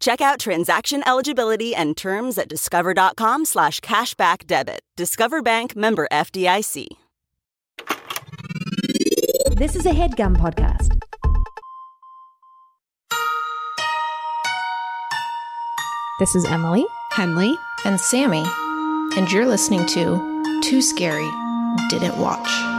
Check out transaction eligibility and terms at discover.com slash cashback debit. Discover Bank member FDIC. This is a headgum podcast. This is Emily. Henley. and Sammy, and you're listening to Too Scary Didn't Watch.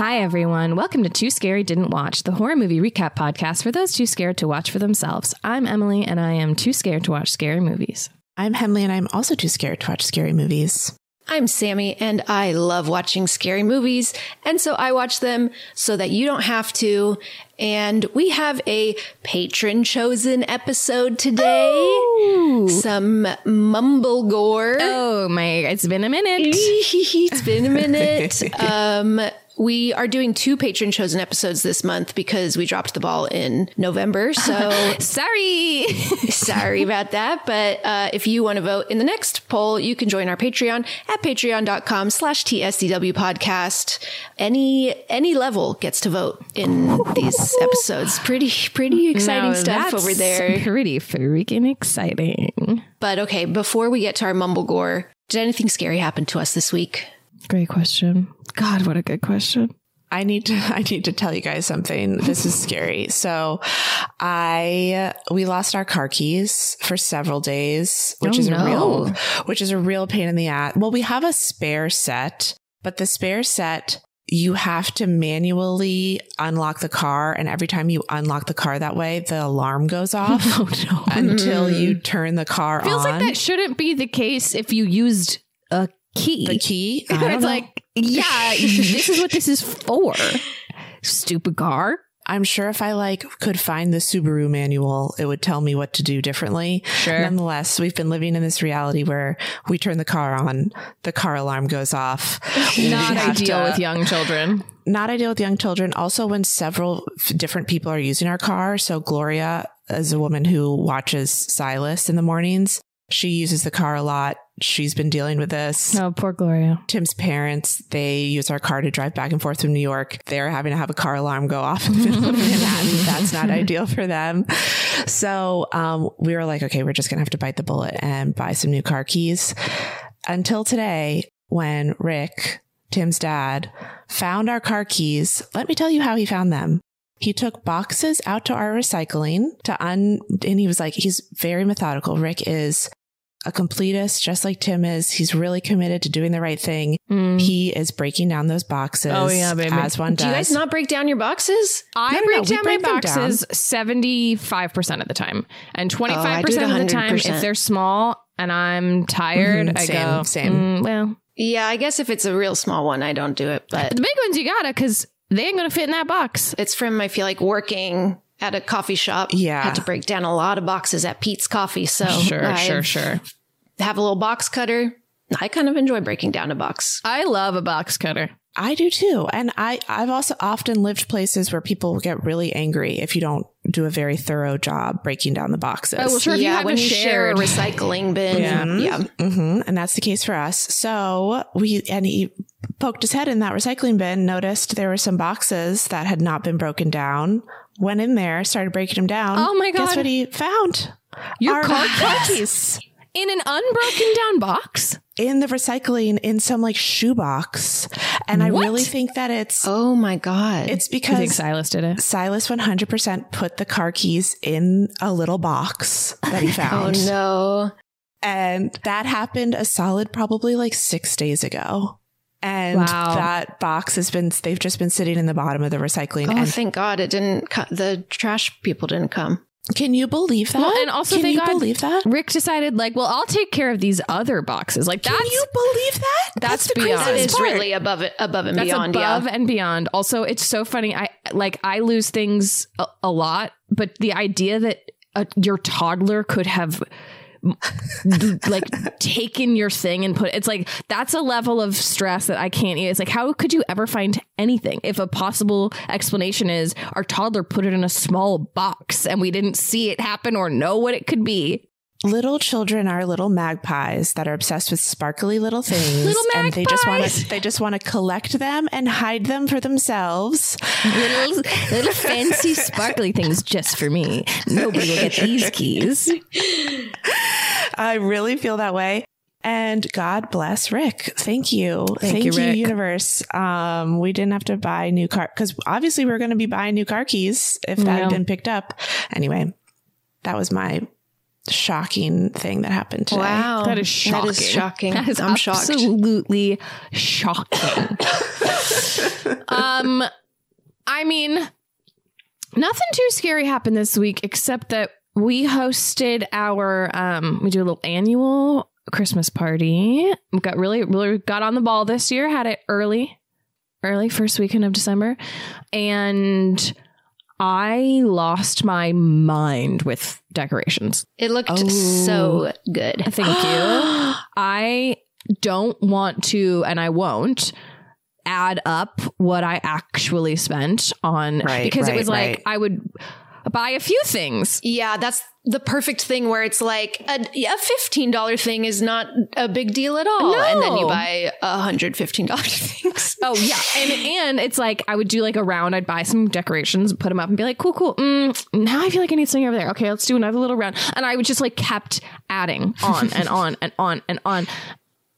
Hi, everyone. Welcome to Too Scary Didn't Watch, the horror movie recap podcast for those too scared to watch for themselves. I'm Emily, and I am too scared to watch scary movies. I'm Henley, and I'm also too scared to watch scary movies. I'm Sammy, and I love watching scary movies, and so I watch them so that you don't have to. And we have a patron chosen episode today. Some mumble gore. Oh my, it's been a minute. it's been a minute. Um, we are doing two patron chosen episodes this month because we dropped the ball in November. So Sorry. sorry about that. But uh, if you want to vote in the next poll, you can join our Patreon at patreon.com slash TSDW podcast. Any any level gets to vote in these episodes. Pretty pretty exciting Now, stuff over there. Pretty freaking exciting. But okay, before we get to our mumble gore, did anything scary happen to us this week? Great question. God, what a good question. I need to I need to tell you guys something. This is scary. So I we lost our car keys for several days, which Oh, is no. a real which is a real pain in the ass. Well, we have a spare set, but the spare set you have to manually unlock the car and every time you unlock the car that way, the alarm goes off Oh no. until you turn the car it Feels on. like that shouldn't be the case if you used key. the key. I don't it's know. like, yeah, this is what this is for. Stupid car. I'm sure if I like could find the Subaru manual, it would tell me what to do differently. Sure. Nonetheless, we've been living in this reality where we turn the car on, the car alarm goes off. Not ideal to- with young children. Not ideal with young children. Also, when several different people are using our car. So Gloria is a woman who watches Silas in the mornings. She uses the car a lot. She's been dealing with this. No, poor Gloria. Tim's parents, they use our car to drive back and forth from New York. They're having to have a car alarm go off in the middle of Manhattan. That's not ideal for them. So um, we were like, okay, we're just going to have to bite the bullet and buy some new car keys. Until today, when Rick, Tim's dad, found our car keys, let me tell you how he found them. He took boxes out to our recycling to un, and he was like, he's very methodical. Rick is a completist, just like Tim is. He's really committed to doing the right thing. He is breaking down those boxes. Oh, yeah, baby. As one does. Do you guys not break down your boxes? I No, no, break no, we down break my boxes seventy five percent of the time, and twenty Oh, I five do it percent of the time, if they're small and I'm tired, Mhm, I same, go same. "Mm, well, Yeah, I guess if it's a real small one, I don't do it. But the big ones you gotta because they ain't gonna fit in that box. it's from I feel like working at a coffee shop. Yeah. had to break down a lot of boxes at Peet's Coffee. So Sure, I sure, sure. Have a little box cutter. I kind of enjoy breaking down a box. I love a box cutter. I do too. And I, I've also often lived places where people get really angry if you don't do a very thorough job breaking down the boxes. Oh, well, sure. if you yeah, have when a you share a recycling bin. Yeah. Yeah. hmm And that's the case for us. So we, and he poked his head in that recycling bin, noticed there were some boxes that had not been broken down, went in there, started breaking them down. Oh my god! Guess what he found? Your Our car keys in an unbroken down box. in the recycling in some like shoebox. And I really think that it's, Oh my God. it's I think because Silas did it. Silas 100% put the car keys in a little box that he found. oh found. no. And that happened a solid probably like six days ago. And Wow. that box has been, they've just been sitting in the bottom of the recycling. Oh, and thank God it didn't, co- the trash people didn't come. can you believe that? Well, and also can thank you God believe that? Rick decided, like, well, I'll take care of these other boxes. Like, Can that's you believe that? that's the beyond. That craziest is part. really above it, above and that's beyond. above yeah. and beyond. Also, it's so funny. I like I lose things a, a lot, but the idea that a, your toddler could have like taken your thing and put it's like that's a level of stress that I can't. It's like how could you ever find anything if a possible explanation is our toddler put it in a small box and we didn't see it happen or know what it could be. Little children are little magpies that are obsessed with sparkly little things. Little And they just want to they just want to collect them and hide them for themselves. Little little fancy sparkly things just for me. Nobody will get these keys. I really feel that way. And God bless Rick. Thank you. Thank, you, you, Rick. universe. Um, we didn't have to buy new car because obviously we are going to be buying new car keys if that Yeah. had been picked up. Anyway, that was my shocking thing that happened today. Wow. That is shocking. That is shocking. That is I'm shocked. absolutely shocking. um, I mean, nothing too scary happened this week except that we hosted our um, we do a little annual Christmas party. We got really really got on the ball this year. Had it early, early first weekend of December, and. I lost my mind with decorations. It looked Oh. so good. Thank you. I don't want to, and I won't add up what I actually spent on Right, because it was like right. I would buy a few things. Yeah, that's the perfect thing where it's like a, a fifteen dollar thing is not a big deal at all, and then you buy a hundred fifteen dollar things. Oh yeah, and and it's like I would do like a round. I'd buy some decorations, put them up, and be like, cool, cool. Mm, now I feel like I need something over there. Okay, let's do another little round. And I would just like kept adding on and on and on and on.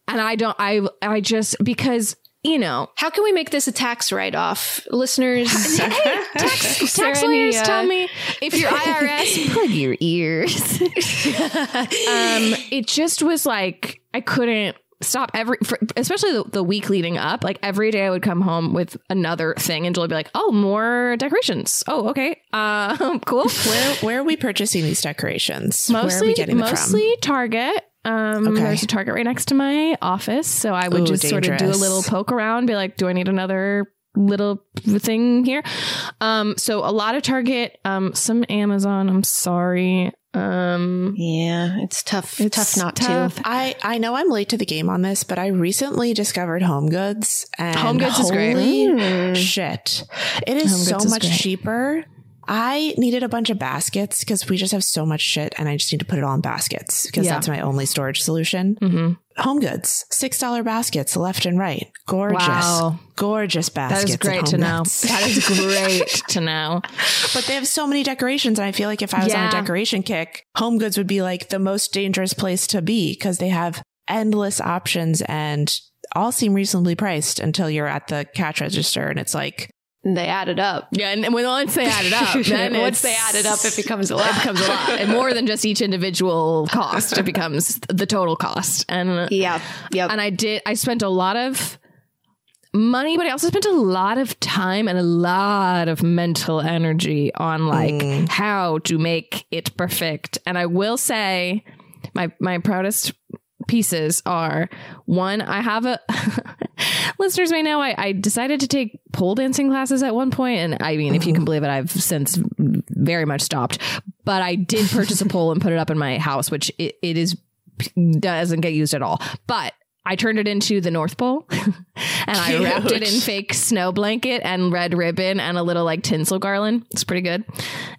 And I don't. I I just because you know How can we make this a tax write off, listeners? tax, there tax any, lawyers uh, tell me if your IRS plug your ears. um, it just was like I couldn't stop every, for, especially the, the week leading up. Like every day, I would come home with another thing, and Julie would be like, "Oh, more decorations. Oh, okay, uh, cool." Where where are we purchasing these decorations? where are mostly, we getting them mostly Target. Um, Okay. There's a Target right next to my office, so I would Ooh, just sort of do a little poke around, be like, "Do I need another little thing here?" Um, so a lot of Target, um, some Amazon. I'm sorry. Um, yeah, it's tough. It's tough not tough. to. I, I know I'm late to the game on this, but I recently discovered Home Goods and Home Goods is great. shit. It is Home so is much cheaper. I needed a bunch of baskets because we just have so much shit and I just need to put it all in baskets because Yeah. that's my only storage solution. mhm. Home Goods, $6 baskets left and right. Gorgeous. Wow. Gorgeous baskets. That is great to know. That is great to know. But they have so many decorations. And I feel like if I was on a decoration kick, Home Goods would be like the most dangerous place to be because they have endless options and all seem reasonably priced until you're at the cash register and it's like, They add it up. Yeah, and when once they add it up, then Once they add it up, it becomes a lot. it becomes a lot, and more than just each individual cost. It becomes the total cost, and Yeah. Yep. and I did. I spent a lot of money, but I also spent a lot of time and a lot of mental energy on like mm. how to make it perfect. And I will say, my my proudest pieces are one. I have a listeners may know I, I decided to take pole dancing classes at one point, and I mean, if you can believe it, I've since very much stopped. But I did purchase a pole and put it up in my house, which it, it is doesn't get used at all. But I turned it into the North Pole and I wrapped it in fake snow blanket and red ribbon and a little like tinsel garland. It's pretty good.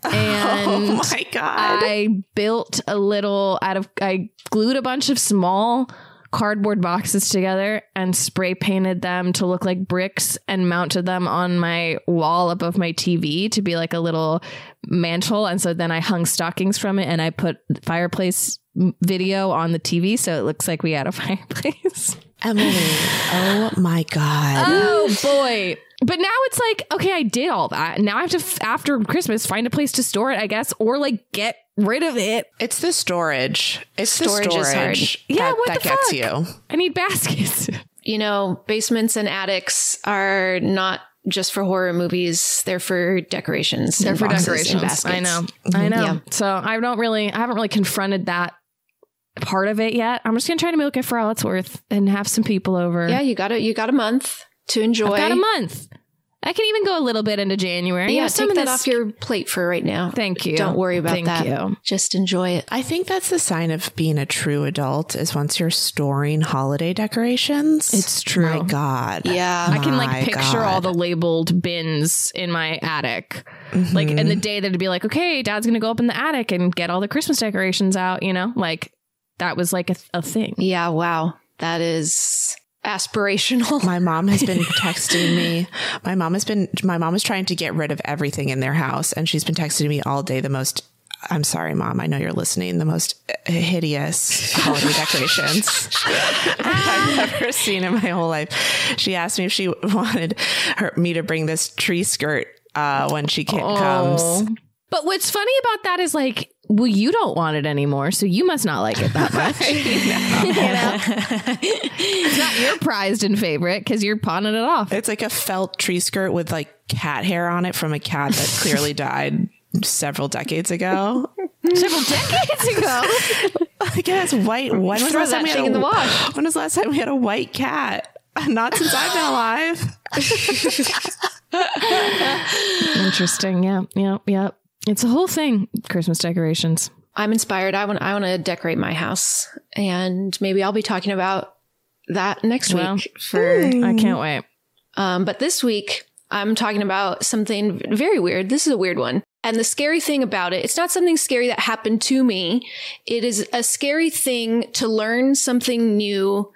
Oh and oh my God. I built a little out of I glued a bunch of small cardboard boxes together and spray painted them to look like bricks and mounted them on my wall above my TV to be like a little mantle and so then I hung stockings from it and I put fireplace video on the TV so it looks like we had a fireplace. Emily, oh my God. Oh boy. But now it's like, okay, I did all that. Now I have to, after Christmas, find a place to store it, I guess, or like get rid of it. It's the storage. It's Storage the is hard. storage Yeah, that, what that the gets fuck? you. I need baskets. you know, basements and attics are not just for horror movies. They're for decorations. They're for boxes and decorations. I baskets. know. Mm-hmm. I know. Yeah. So I don't really, I haven't really confronted that part of it yet. I'm just going to try to milk it for all it's worth and have some people over. Yeah, you got it. You got a month to enjoy. I've got a month. I can even go a little bit into January. Yeah, You some take of that off your plate for right now. Thank you. Don't worry about Thank that. you. Just enjoy it. I think that's the sign of being a true adult is once you're storing holiday decorations. It's true. My God. Yeah. I can like picture God. all the labeled bins in my attic. Like Mm-hmm. in the day that it'd be like, okay, dad's gonna go up in the attic and get all the Christmas decorations out, you know? Like that was like a, a thing. Yeah, wow. That is aspirational. My mom has been texting me. My mom has been, my mom is trying to get rid of everything in their house. And she's been texting me all day the most, I'm sorry, mom. I know you're listening. The most hideous holiday decorations I've ever seen in my whole life. She asked me if she wanted her, me to bring this tree skirt uh, when she ca- comes. But what's funny about that is like, well, you don't want it anymore, so you must not like it that much. You know? it's not your prized and favorite because you're pawning it off. It's like a felt tree skirt with like cat hair on it from a cat that clearly died several decades ago. Several decades ago. It has white. When was the last time we had a, in the wash. When was the last time we had a white cat? Not since I've been alive. Interesting. Yeah. Yeah. Yeah. It's a whole thing. Christmas decorations. I'm inspired. I want I want to decorate my house and maybe I'll be talking about that next Well, week for I can't wait. Um, but this week, I'm talking about something very weird. This is a weird one. And the scary thing about it, it's not something scary that happened to me. It is a scary thing to learn something new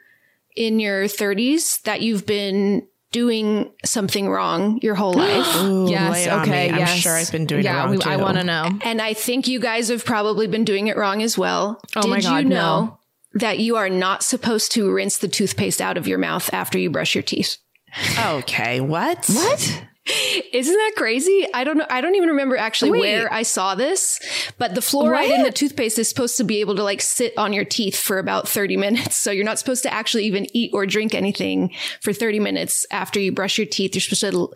in your 30s that you've been doing something wrong your whole life. Ooh, lay yes. Okay. me. I'm yes. sure I've been doing yeah, it wrong we- too. I want to know. and I think you guys have probably been doing it wrong as well. Oh Did my God, you no. know that you are not supposed to rinse the toothpaste out of your mouth after you brush your teeth? Okay, what? What? Isn't that crazy? I don't know. I don't even remember actually Wait. where I saw this, but the fluoride in the toothpaste is supposed to be able to like sit on your teeth for about 30 minutes. So you're not supposed to actually even eat or drink anything for 30 minutes after you brush your teeth. You're supposed to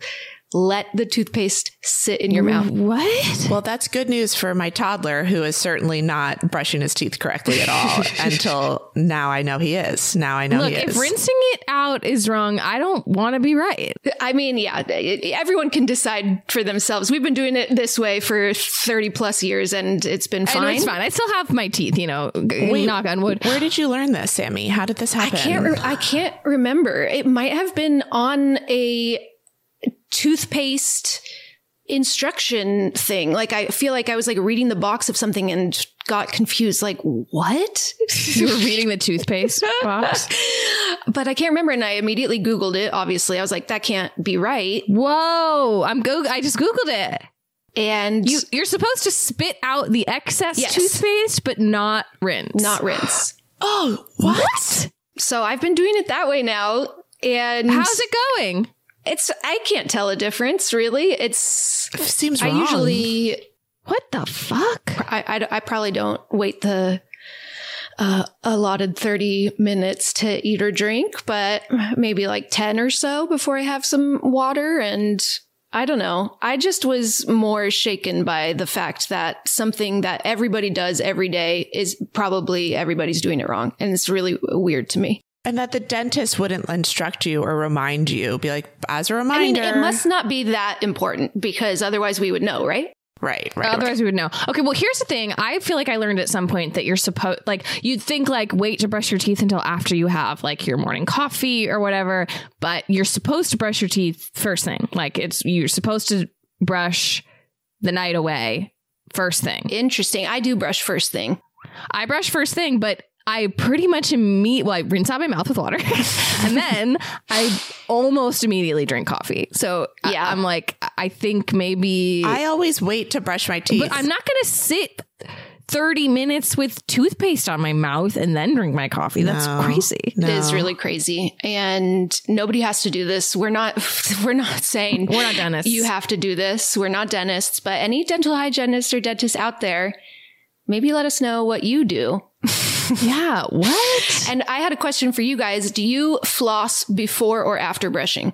let the toothpaste sit in your mouth. What? Well, that's good news for my toddler who is certainly not brushing his teeth correctly at all until now I know he is. Now I know Look, he if is. rinsing it out is wrong, I don't want to be right. I mean, yeah, everyone can decide for themselves. We've been doing it this way for 30 plus years and it's been I know fine. it's fine. I still have my teeth, you know, g- knock on wood. Where did you learn this, Sammy? How did this happen? I happen? can't. Re- I can't remember. It might have been on a toothpaste instruction thing. Like I feel like I was like reading the box of something and got confused. Like what? You were reading the toothpaste box. but I can't remember. And I immediately Googled it. Obviously, I was like, that can't be right. Whoa! I'm go. I just googled it. And You you're supposed to spit out the excess Yes. toothpaste, but not rinse. not rinse. Oh, what? So I've been doing it that way now. And How's it going? It's I can't tell a difference really. It's seems wrong. I usually What the fuck? I, I, I probably don't wait the uh, allotted 30 minutes to eat or drink, but maybe like 10 or so before I have some water. And I don't know. I just was more shaken by the fact that something that everybody does every day is probably everybody's doing it wrong. And it's really weird to me. And that the dentist wouldn't instruct you or remind you, be like, as a I mean, reminder. it must not be that important because otherwise we would know, right? right, right. Otherwise, we would know. Okay, well, here's the thing. I feel like I learned at some point that you're supposed, like, you'd think, like, wait to brush your teeth until after you have, like, your morning coffee or whatever, but you're supposed to brush your teeth first thing. Like, it's, you're supposed to brush the night away first thing. Interesting. I do brush first thing. I brush first thing, but I pretty much immediately, well, I rinse out my mouth with water and then I almost immediately drink coffee. So Yeah. yeah. I, am like, I think maybe. I always wait to brush my teeth. But I'm not going to sit 30 minutes with toothpaste on my mouth and then drink my coffee. That's No. crazy. No. It is really crazy. And nobody has to do this. We're not we're not saying We're not dentists. you have to do this. We're not dentists, but any dental hygienist or dentist out there, maybe let us know what you do. Yeah. What? And I had a question for you guys. Do you floss before or after brushing?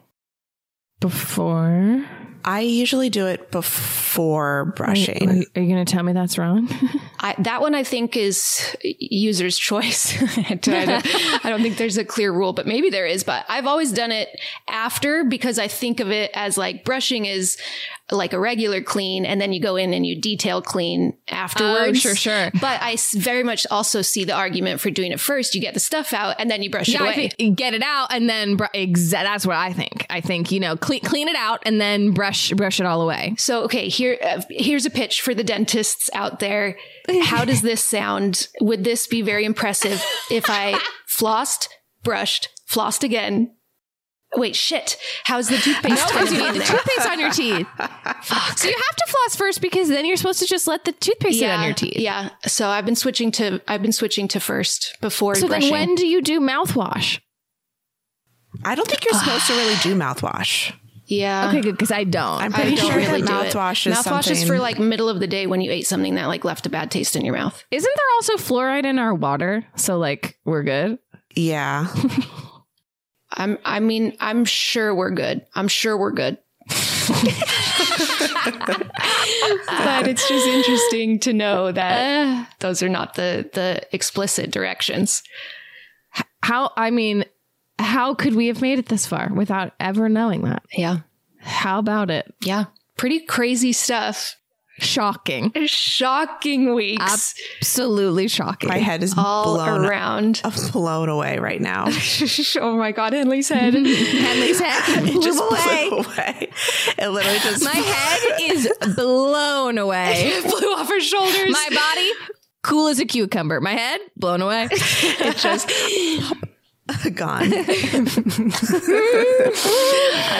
Before. I usually do it before Are, brushing. are you going to tell me that's wrong? I, that one I think is user's choice. I, don't, I don't think there's a clear rule, but maybe there is. But I've always done it after because I think of it as like brushing is like a regular clean, and then you go in and you detail clean afterwards. Oh, sure, sure. But I very much also see the argument for doing it first. You get the stuff out, and then you brush Yeah, it away. think get it out and then br- exa- that's what I think. I think you know clean clean it out and then brush brush it all away. So, okay, here uh, here's a pitch for the dentists out there. How does this sound? Would this be very impressive if I flossed, brushed, flossed again? Wait, shit. How's the toothpaste No, because you need the there? toothpaste on your teeth. Fuck. So you have to floss first because then you're supposed to just let the toothpaste sit on your teeth. Yeah. So I've been switching to I've been switching to first before So brushing. then when do you do mouthwash? I don't think you're supposed to really do mouthwash. yeah. Okay, good because I don't. I'm I pretty don't sure really that do it. mouthwash is Mouthwash is for like middle of the day when you ate something that like left a bad taste in your mouth. Isn't there also fluoride in our water? So like we're good. Yeah. I'm I mean, I'm sure we're good. I'm sure we're good. but it's just interesting to know that uh. those are not the the explicit directions. How I mean, how could we have made it this far without ever knowing that? Yeah. How about it? Yeah. Pretty crazy stuff. Shocking. Shocking weeks Absolutely shocking. My head is all blown around. blown away right now. oh my god, Henley's head. Henley's head It blew just away. blew away. It literally just My head is blown away. Blew off her shoulders. My body, cool as a cucumber. My head, blown away. it just gone. I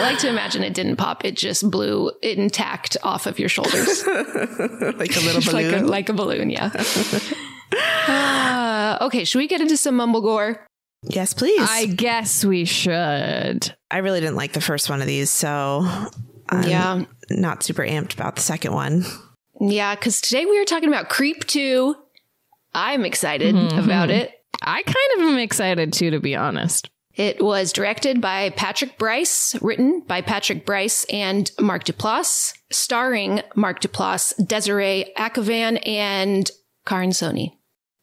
like to imagine it didn't pop. It just blew intact off of your shoulders. like a little like a, balloon. like a balloon, yeah. Uh, okay, should we get into some mumble gore? yes, please. I guess we should. I really didn't like the first one of these, so I'm Yeah. not super amped about the second one. Yeah, because today we are talking about Creep 2. I'm excited about it. I kind of am excited too, to be honest. It was directed by Patrick Brice, written by Patrick Brice and Mark Duplass, starring Mark Duplass, Desiree Akhavan, and Karan Soni.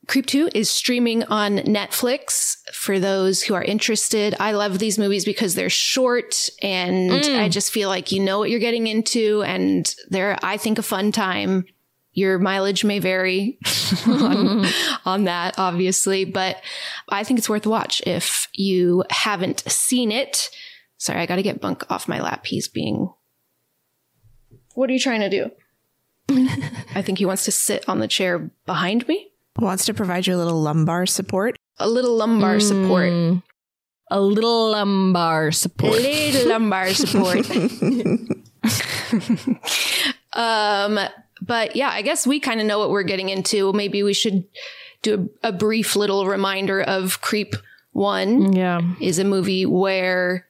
Creep 2 is streaming on Netflix for those who are interested. I love these movies because they're short and mm. I just feel like you know what you're getting into and they're, I think, a fun time. Your mileage may vary on, on that, obviously, but I think it's worth a watch if you haven't seen it. Sorry, I got to get Bunk off my lap. He's being. What are you trying to do? I think he wants to sit on the chair behind me. Wants to provide you a little lumbar support. A little lumbar support. Mm. A little lumbar support. A support. little lumbar support. um, but yeah, I guess we kind of know what we're getting into. Maybe we should do a, a brief little reminder of Creep One. Yeah. is a movie where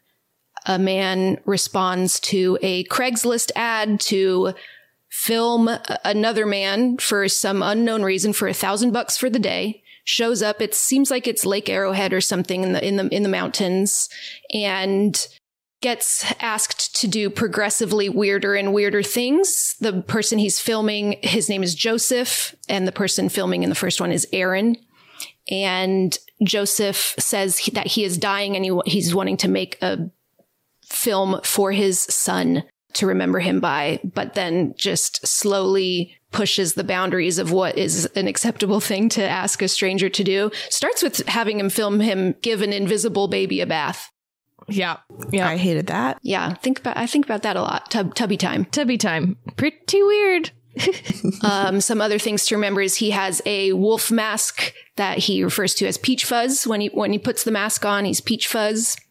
a man responds to a Craigslist ad to film another man for some unknown reason for a thousand bucks for the day. Shows up. It seems like it's Lake Arrowhead or something in the in the in the mountains, and gets asked to do progressively weirder and weirder things. The person he's filming, his name is Joseph, and the person filming in the first one is Aaron and Joseph says that he is dying and he, he's wanting to make a film for his son to remember him by, but then just slowly pushes the boundaries of what is an acceptable thing to ask a stranger to do. Starts with having him film him give an invisible baby a bath. Yeah. Yeah. I hated that. Yeah, think about I think about that a lot. Tub, tubby time. Tubby time. Pretty weird. Um, some other things to remember is he has a wolf mask that he refers to as Peach Fuzz. When he when he puts the mask on, he's Peach Fuzz.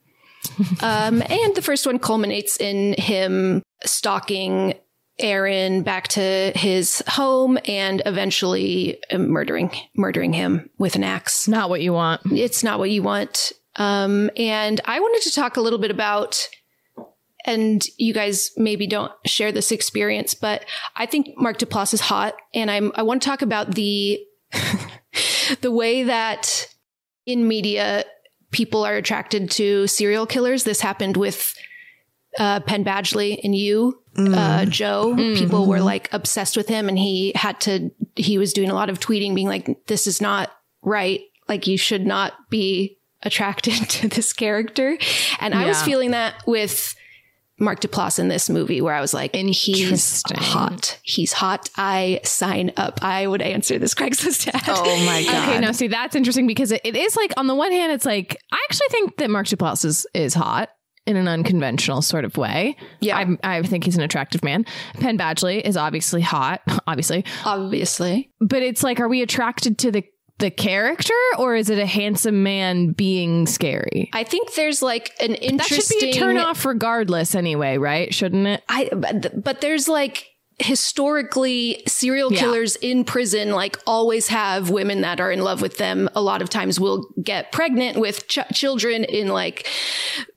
Um, and the first one culminates in him stalking Aaron back to his home and eventually uh, murdering murdering him with an axe. Not what you want. It's not what you want. Um, and I wanted to talk a little bit about, and you guys maybe don't share this experience, but I think Mark Duplass is hot, and I'm I want to talk about the the way that in media people are attracted to serial killers. This happened with uh, Penn Badgley and you, uh, Joe. People were like obsessed with him, and he had to. He was doing a lot of tweeting, being like, "This is not right. Like, you should not be attracted to this character." And I was feeling that with. Mark Duplass in this movie, where I was like, and he's hot. He's hot. I sign up. I would answer this Craigslist ad. Oh my god. Okay, now see that's interesting because it, it is like on the one hand, it's like I actually think that Mark Duplass is is hot in an unconventional sort of way. Yeah. I, I think he's an attractive man. Penn Badgley is obviously hot, obviously, Obviously. but it's like, are we attracted to the the character or is it a handsome man being scary? I think there's like an interesting That should be a turn off regardless, anyway, right? Shouldn't it? I but, but there's like historically serial Yeah. killers in prison like always have women that are in love with them a lot of times will get pregnant with ch- children in like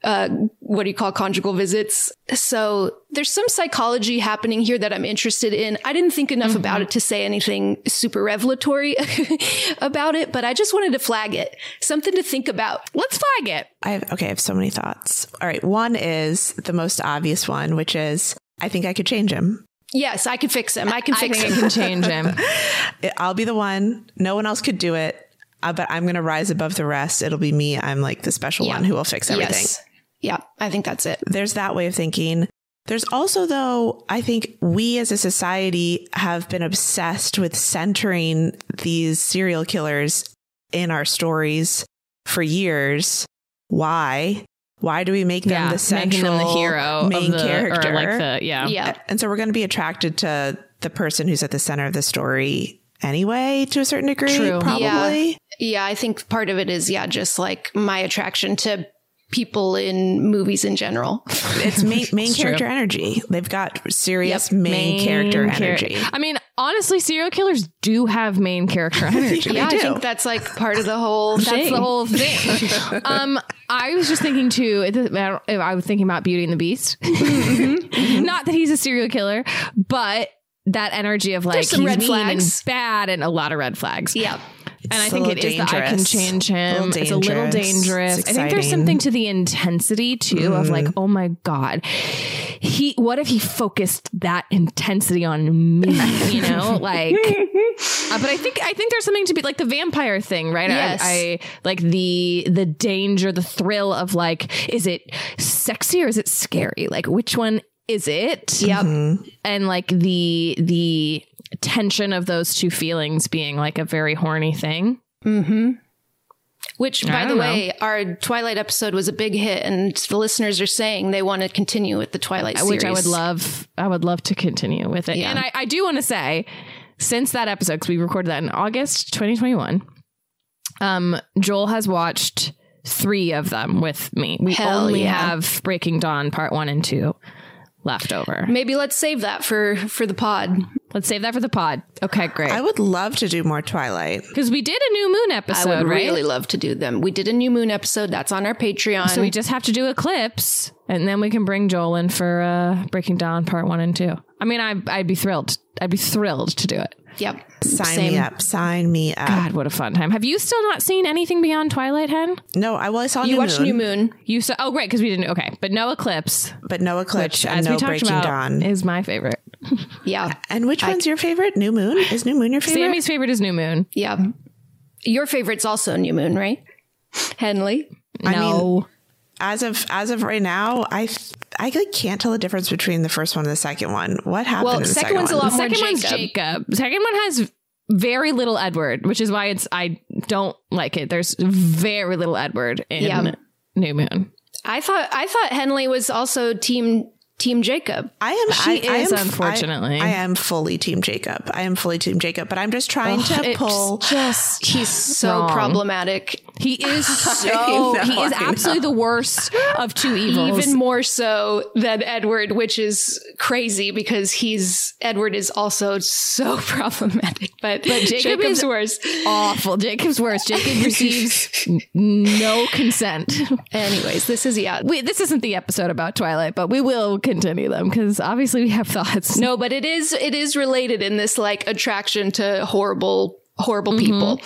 uh what do you call conjugal visits so there's some psychology happening here that i'm interested in i didn't think enough about it to say anything super revelatory about it but i just wanted to flag it something to think about Let's flag it. I have okay, I have so many thoughts. All right, one is the most obvious one, which is I think I could change him. Yes i can fix him i can fix think him I can change him. I'll be the one. No one else could do it. Uh, but I'm going to rise above the rest. It'll be me. I'm like the special Yeah. one who will fix everything. yes yeah i think that's it There's that way of thinking. There's also, though, I think we as a society have been obsessed with centering these serial killers in our stories for years. Why? Why do we make them yeah, the central making them the hero, main the, character? or like the yeah, yeah And so we're going to be attracted to the person who's at the center of the story anyway, to a certain degree, True. probably. Yeah, I think part of it is yeah, just like my attraction to people in movies in general. It's main, main It's true. character energy. They've got serious Yep. main, character char- energy. I mean, honestly, serial killers do have main character energy. yeah, I do. think that's like part of the whole That's thing. the whole thing. um, I was just thinking too. it doesn't matter if I was thinking about Beauty and the Beast. Not that he's a serial killer, but that energy of like There's some he's red mean flags. and bad, and a lot of red flags. yeah. And I think it is that I can change him. Little It's a little dangerous. I think there's something to the intensity too of like, oh my god, he. What if he focused that intensity on me? You know, like. Uh, but I think I think there's something to be like the vampire thing, right? Yes. I, I like the the danger, the thrill of like, is it sexy or is it scary? Like, which one is it? Yep. and like the the tension of those two feelings being like a very horny thing. Which, by the don't way, our Twilight episode was a big hit, and the listeners are saying they want to continue with the Twilight series. which I would love. I would love to continue with it. Yeah. And I, I do want to say, since that episode, because we recorded that in August 2021, um, Joel has watched three of them with me. We Hell only yeah. have Breaking Dawn Part One and Two left over. Maybe let's save that for for the pod. Let's save that for the pod. Okay, great. I would love to do more Twilight. Because we did a new moon episode. I would right? really love to do them. We did a new moon episode that's on our Patreon. So we just have to do Eclipse, and then we can bring Joel in for uh, Breaking Dawn Part One and Two. I mean, I, I'd be thrilled. I'd be thrilled to do it. Yep. Sign Same. me up. Sign me up. God, what a fun time! Have you still not seen anything beyond Twilight, Hen? No, I well, I saw You New watched Moon, New Moon. You saw? Oh, great, because we didn't. Okay, but no Eclipse, but no Eclipse which, and as no we talked Breaking about, Dawn. is my favorite. Yeah. and which one's your favorite? New Moon? Is New Moon your favorite? Sammy's favorite is New Moon. Yeah. Your favorite's also New Moon, right? Henley. I no, as of as of right now, I I like can't tell the difference between the first one and the second one. What happened Well, in the second second, one's a one? lot the more second one's Jacob. Jacob. The second one has very little Edward, which is why it's I don't like it. There's very little Edward in Yeah. New Moon. I thought I thought Henley was also team team Jacob. I am. She I, I is, am, unfortunately. I, I am fully Team Jacob. I am fully Team Jacob, but I'm just trying Ugh, to pull. just He's so Wrong. problematic. He is so know, he is absolutely the worst of two evils. Even more so than Edward, which is crazy because he's Edward is also so problematic. But, Jacob Jacob's is- worse. awful. Jacob's worse. Jacob receives no consent. Anyways, this is yeah. We, this isn't the episode about Twilight, but we will continue them because obviously we have thoughts. No, but it is it is related in this like attraction to horrible horrible people.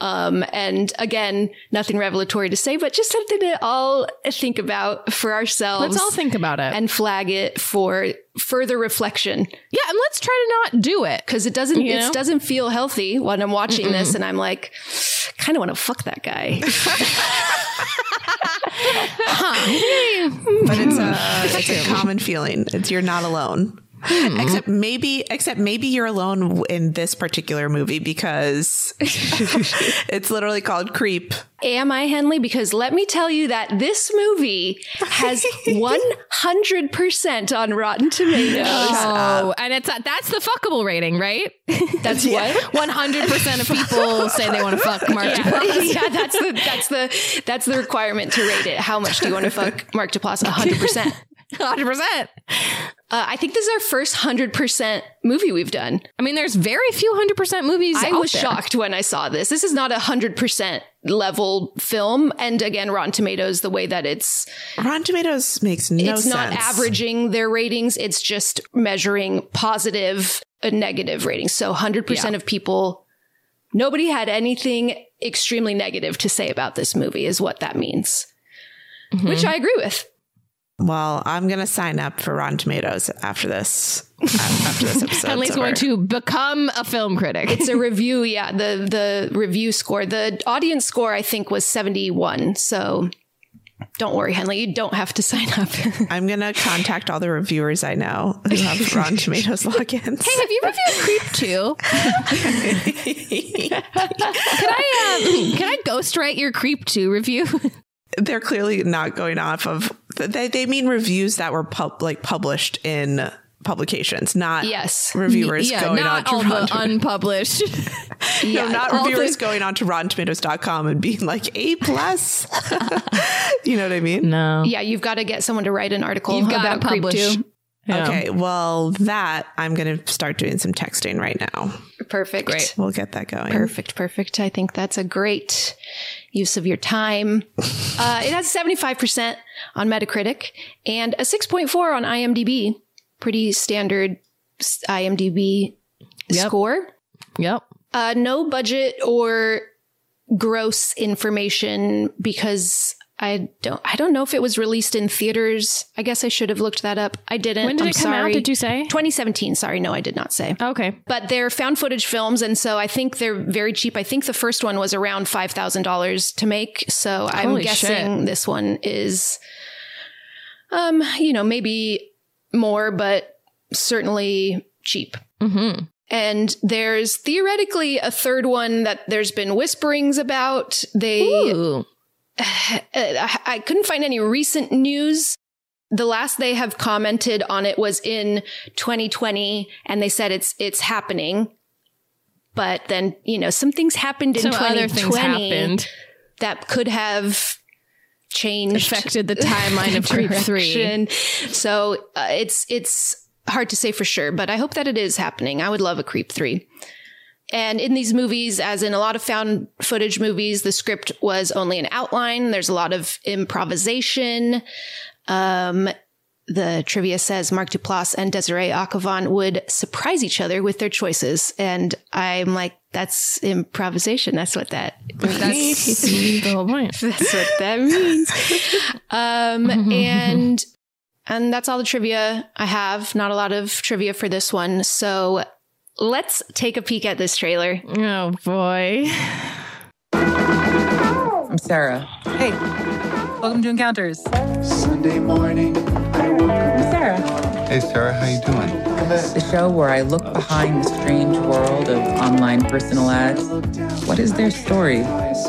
Um, and again, nothing revelatory to say, but just something to all think about for ourselves. Let's all think about it. and flag it for further reflection yeah, and let's try to not do it. because it doesn't You know? it doesn't feel healthy when I'm watching this and I'm like, kind of want to fuck that guy. but it's a it's a common feeling. It's you're not alone. Hmm. Except maybe, except maybe you're alone in this particular movie because it's literally called Creep. Am I Henley? Because let me tell you that this movie has 100% on Rotten Tomatoes. Oh, and it's a, that's the fuckable rating, right? That's what? One hundred percent of people say they want to fuck Mark Duplass. yeah, that's the that's the that's the requirement to rate it. How much do you want to fuck Mark Duplass? 100%. Hundred percent. Uh, I think this is our first 100% movie we've done. I mean, there's very few hundred percent movies. I out was there. shocked when I saw this. This is not a 100% level film. And again, Rotten Tomatoes, the way that it's Rotten Tomatoes makes no it's sense. not averaging their ratings it's just measuring positive and negative ratings so 100% of people nobody had anything extremely negative to say about this movie is what that means which i agree with Well, I'm gonna sign up for Rotten Tomatoes after this. After this episode, Henley's going to become a film critic. it's a review yeah the the review score the audience score i think was 71 so don't worry henley you don't have to sign up I'm gonna contact all the reviewers I know who have Rotten Tomatoes logins. Hey, have you reviewed Creep 2? can I um, can I ghostwrite your Creep 2 review? They're clearly not going off of they they mean reviews that were pub, like published in publications, not Yes. reviewers yeah, going on to all the Tomatoes. unpublished. No, not reviewers the- going on to RottenTomatoes.com and being like A plus. you know what I mean? no. yeah you've got to get someone to write an article You've got about to Creep publish. 2 Yeah. Okay, well, that I'm going to start doing some texting right now. perfect Great. We'll get that going. Perfect, perfect. I think that's a great use of your time. Uh, it has 75% on Metacritic and a 6.4 on IMDb. Pretty standard IMDb Yep. score. Yep. Uh, no budget or gross information because I don't I don't know if it was released in theaters. I guess I should have looked that up. I didn't. When did I'm it come out, did you say? 2017. Sorry, no, I did not say Okay. but they're found footage films and so i think they're very cheap i think the first one was around $5000 to make so i'm guessing shit. this one is um you know maybe more but certainly cheap Mm-hmm. and there's theoretically a third one that there's been whisperings about they Ooh. I I couldn't find any recent news. The last they have commented on it was in 2020, and they said it's it's happening. But then you know some things happened in Some 2020 other happened. that could have changed Affected the timeline of Creep 3. So uh, it's it's hard to say for sure, but I hope that it is happening. I would love a Creep 3. And in these movies, as in a lot of found footage movies, the script was only an outline. There's a lot of improvisation. Um, the trivia says Mark Duplass and Desiree Akhavan would surprise each other with their choices. And I'm like, that's improvisation. That's what that That's the whole point. that's what that means. Um, and and that's all the trivia I have. Not a lot of trivia for this one. So let's take a peek at this trailer. Oh boy. I'm Sarah. Hey, welcome to Encounters. Sunday morning, I woke I'm. Sarah. Hey, Sarah, how you doing? The show where I look behind the strange world of online personal ads. What is their story?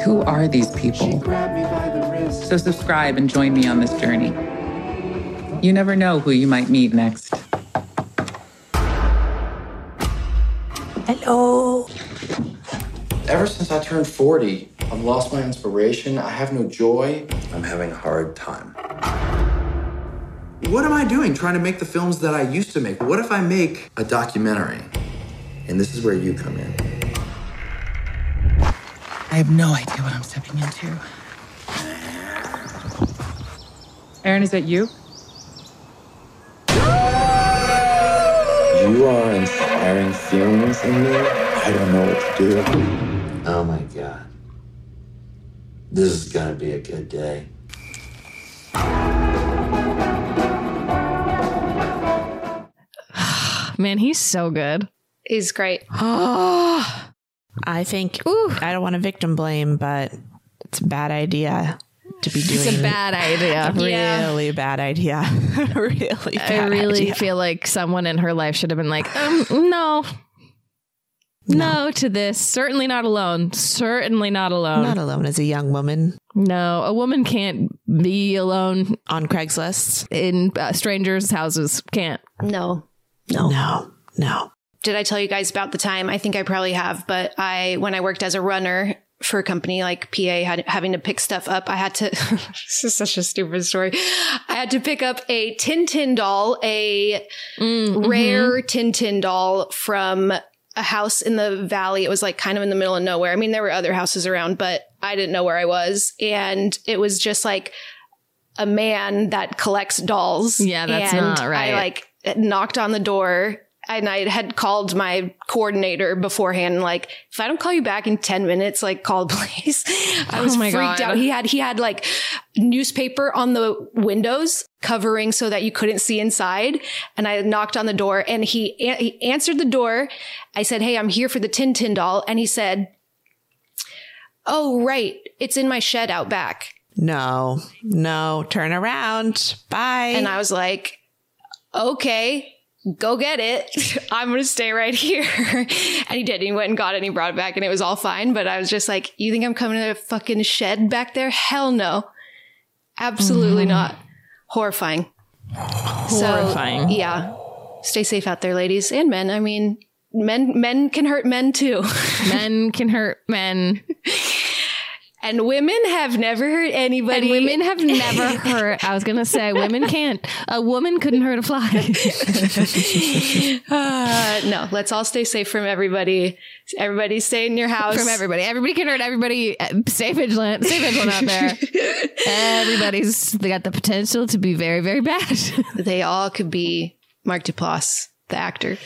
Who are these people? Grabbed me by the wrist. So subscribe and join me on this journey. You never know who you might meet next. Ever since I turned 40, I've lost my inspiration. I have no joy. I'm having a hard time. What am I doing trying to make the films that I used to make? What if I make a documentary? And this is where you come in. I have no idea what I'm stepping into. Aaron, is that you? You are inspiring feelings in me. I don't know what to do. Oh my God. This is gonna be a good day. Man, he's so good. He's great. Oh, I think I don't want to victim blame, but it's a bad idea to be doing. It's a bad idea. really bad idea. really bad I really idea. feel like someone in her life should have been like, um, no. No to this. Certainly not alone. Certainly not alone. not alone as a young woman no, a woman can't be alone on Craigslist. in uh, strangers' houses. Can't. No, no. No, no. Did I tell you guys about the time? I think I probably have, but I, when I worked as a runner for a company like PA, had, having to pick stuff up, I had to, this is such a stupid story. I had to pick up a Tintin doll, a mm, mm-hmm. rare Tintin doll from a house in the valley. It was like kind of in the middle of nowhere. I mean, there were other houses around, but I didn't know where I was. And it was just like a man that collects dolls. Yeah, that's and not right. I like knocked on the door and I had called my coordinator beforehand, like, if I don't call you back in 10 minutes, like call the police. I was Oh freaked God. out. He had, he had like newspaper on the windows covering so that you couldn't see inside. And I knocked on the door and he, he answered the door. I said, Hey, I'm here for the Tintin doll. And he said, Oh, right. It's in my shed out back. No, no, turn around. Bye. And I was like, okay, go get it. I'm going to stay right here. and he did. He went and got it and he brought it back and it was all fine. But I was just like, you think I'm coming to a fucking shed back there? Hell no. Absolutely mm. not. Horrifying. Horrifying. So, yeah. Stay safe out there, ladies and men. I mean, men, men can hurt men too. Men can hurt men. And women have never hurt anybody. And women have never hurt. I was going to say, women can't. A woman couldn't hurt a fly. Uh, no, let's all stay safe from everybody. Everybody stay in your house. From everybody. Everybody can hurt everybody. Uh, Stay vigilant. Stay vigilant out there. Everybody's they got the potential to be very, very bad. They all could be Mark Duplass, the actor.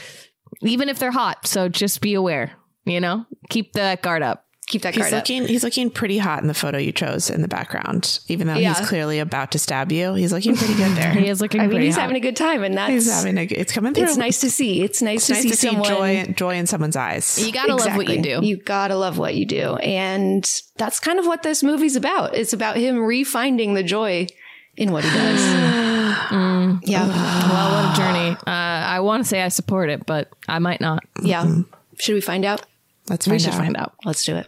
Even if they're hot. So just be aware, you know? Keep the guard up. Keep that he's card up. looking he's looking pretty hot in the photo you chose in the background. Even though Yeah. he's clearly about to stab you, he's looking pretty good there. He is looking I mean, he's hot. having a good time, and that's He's having a, it's coming through. it's nice to see. It's nice It's to nice see to see someone. joy joy in someone's eyes. you gotta love what you do. You gotta love what you do, and that's kind of what this movie's about. It's about him refinding the joy in what he does. Yeah, well, what a journey. Uh, I want to say I support it, but I might not. yeah. Should we find out? Let's We find should out. find out. Let's do it.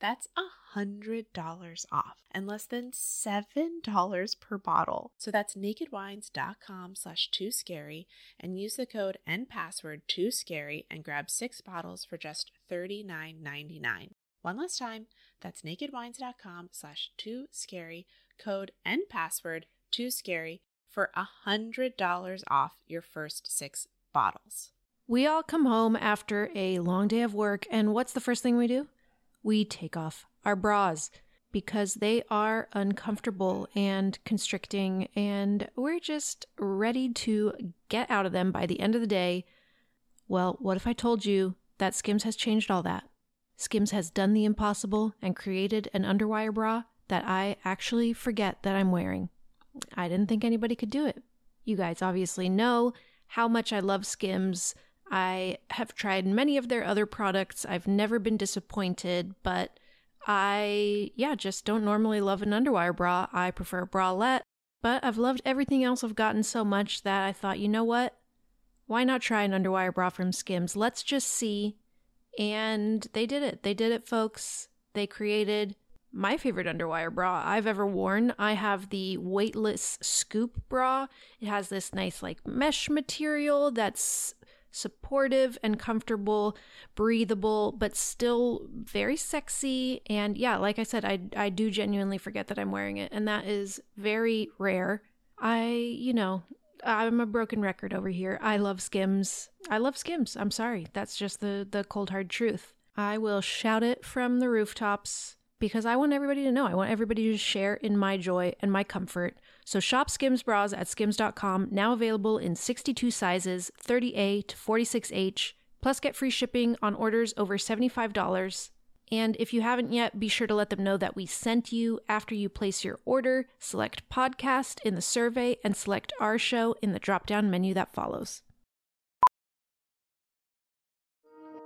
That's a $100 off and less than $7 per bottle. So that's nakedwines.com slash too scary and use the code and password too scary and grab six bottles for just $39.99. One last time, that's nakedwines.com slash too scary, code and password too scary for a $100 off your first six bottles. We all come home after a long day of work, and what's the first thing we do? We take off our bras because they are uncomfortable and constricting, and we're just ready to get out of them by the end of the day. Well, what if I told you that Skims has changed all that? Skims has done the impossible and created an underwire bra that I actually forget that I'm wearing. I didn't think anybody could do it. You guys obviously know how much I love Skims. I have tried many of their other products. I've never been disappointed, but I, yeah, just don't normally love an underwire bra. I prefer a bralette, but I've loved everything else I've gotten so much that I thought, you know what? Why not try an underwire bra from Skims? Let's just see. And they did it. They did it, folks. They created my favorite underwire bra I've ever worn. I have the weightless scoop bra. It has this nice, like, mesh material that's supportive and comfortable, breathable, but still very sexy. And yeah, like I said, I, I do genuinely forget that I'm wearing it, and that is very rare. I, you know, I'm a broken record over here. I love Skims. I love Skims. I'm sorry. That's just the, the cold hard truth. I will shout it from the rooftops because I want everybody to know. I want everybody to share in my joy and my comfort. So shop Skims bras at skims.com, now available in 62 sizes, 30A to 46H, plus get free shipping on orders over $75. And if you haven't yet, be sure to let them know that we sent you after you place your order. Select podcast in the survey and select our show in the drop down menu that follows.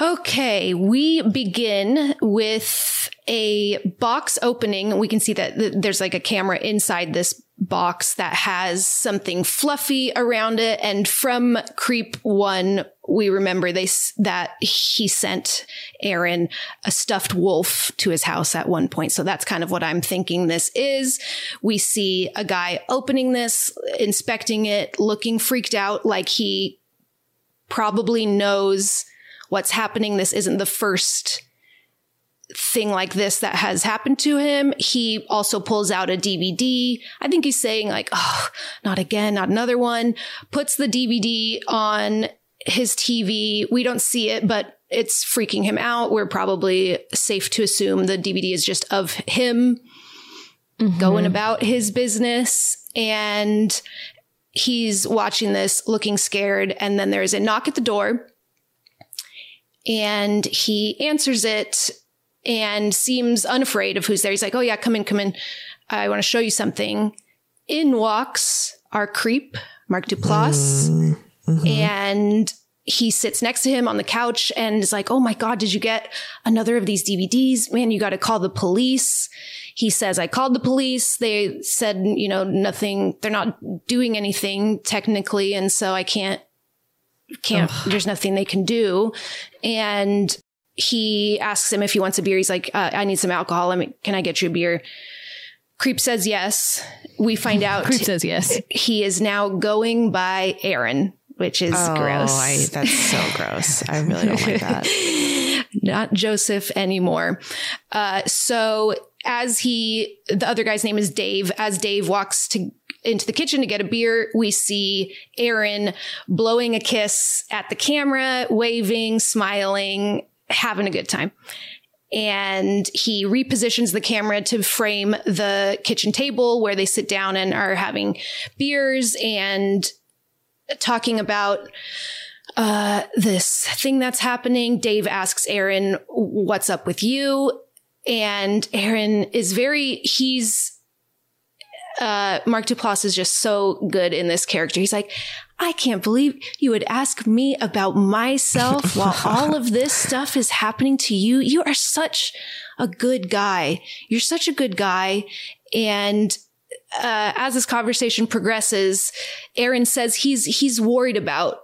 Okay, we begin with a box opening. We can see that th- there's like a camera inside this box that has something fluffy around it. And from Creep One, we remember they that he sent Aaron a stuffed wolf to his house at one point. So that's kind of what I'm thinking this is. We see a guy opening this, inspecting it, looking freaked out, like he probably knows what's happening. This isn't the first thing like this that has happened to him. He also pulls out a DVD. I think he's saying like, oh, not again, not another one. Puts the DVD on his TV. We don't see it, but it's freaking him out. We're probably safe to assume the DVD is just of him going mm-hmm. about his business. And he's watching this looking scared. And then there's a knock at the door and he answers it and seems unafraid of who's there. He's like, Oh, yeah, come in, come in. I want to show you something. In walks our creep, Mark Duplass, mm-hmm. and he sits next to him on the couch and is like, Oh my God, did you get another of these DVDs? Man, you got to call the police. He says, I called the police. They said, you know, nothing, they're not doing anything technically. And so I can't can't there's nothing they can do and he asks him if he wants a beer he's like uh, i need some alcohol I mean, can i get you a beer creep says yes we find out Creep says yes. he is now going by aaron which is Oh, gross I, that's so gross. I really don't like that. not Joseph anymore. Uh, so as he, the other guy's name is Dave. As Dave walks to into the kitchen to get a beer, we see Aaron blowing a kiss at the camera, waving, smiling, having a good time. And he repositions the camera to frame the kitchen table where they sit down and are having beers and talking about uh, this thing that's happening. Dave asks Aaron, what's up with you? And Aaron is very, he's, uh, Mark Duplass is just so good in this character. He's like, I can't believe you would ask me about myself while all of this stuff is happening to you. You are such a good guy. You're such a good guy. And uh, as this conversation progresses, Aaron says he's he's worried about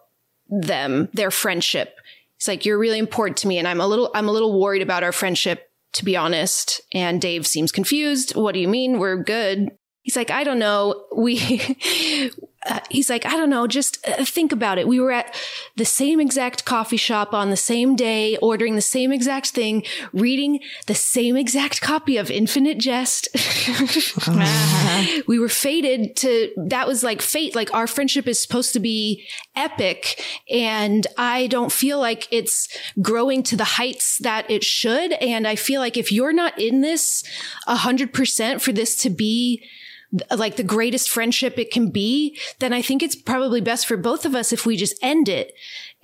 them, their friendship. He's like, "You're really important to me, and I'm a little I'm a little worried about our friendship, to be honest." And Dave seems confused. What do you mean? We're good. He's like, I don't know. We, uh, he's like, I don't know. Just uh, think about it. We were at the same exact coffee shop on the same day, ordering the same exact thing, reading the same exact copy of Infinite Jest. we were fated to, that was like fate. Like our friendship is supposed to be epic. And I don't feel like it's growing to the heights that it should. And I feel like if you're not in this a hundred percent for this to be like the greatest friendship it can be, then I think it's probably best for both of us if we just end it.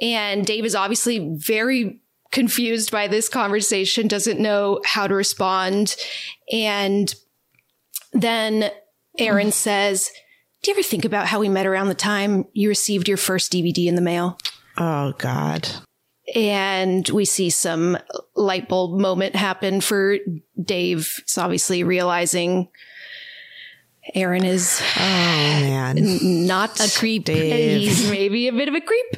And Dave is obviously very confused by this conversation, doesn't know how to respond. And then Aaron mm. says, Do you ever think about how we met around the time you received your first DVD in the mail? Oh, God. And we see some light bulb moment happen for Dave. He's obviously realizing Aaron is oh man not a creep. Dave. He's maybe a bit of a creep.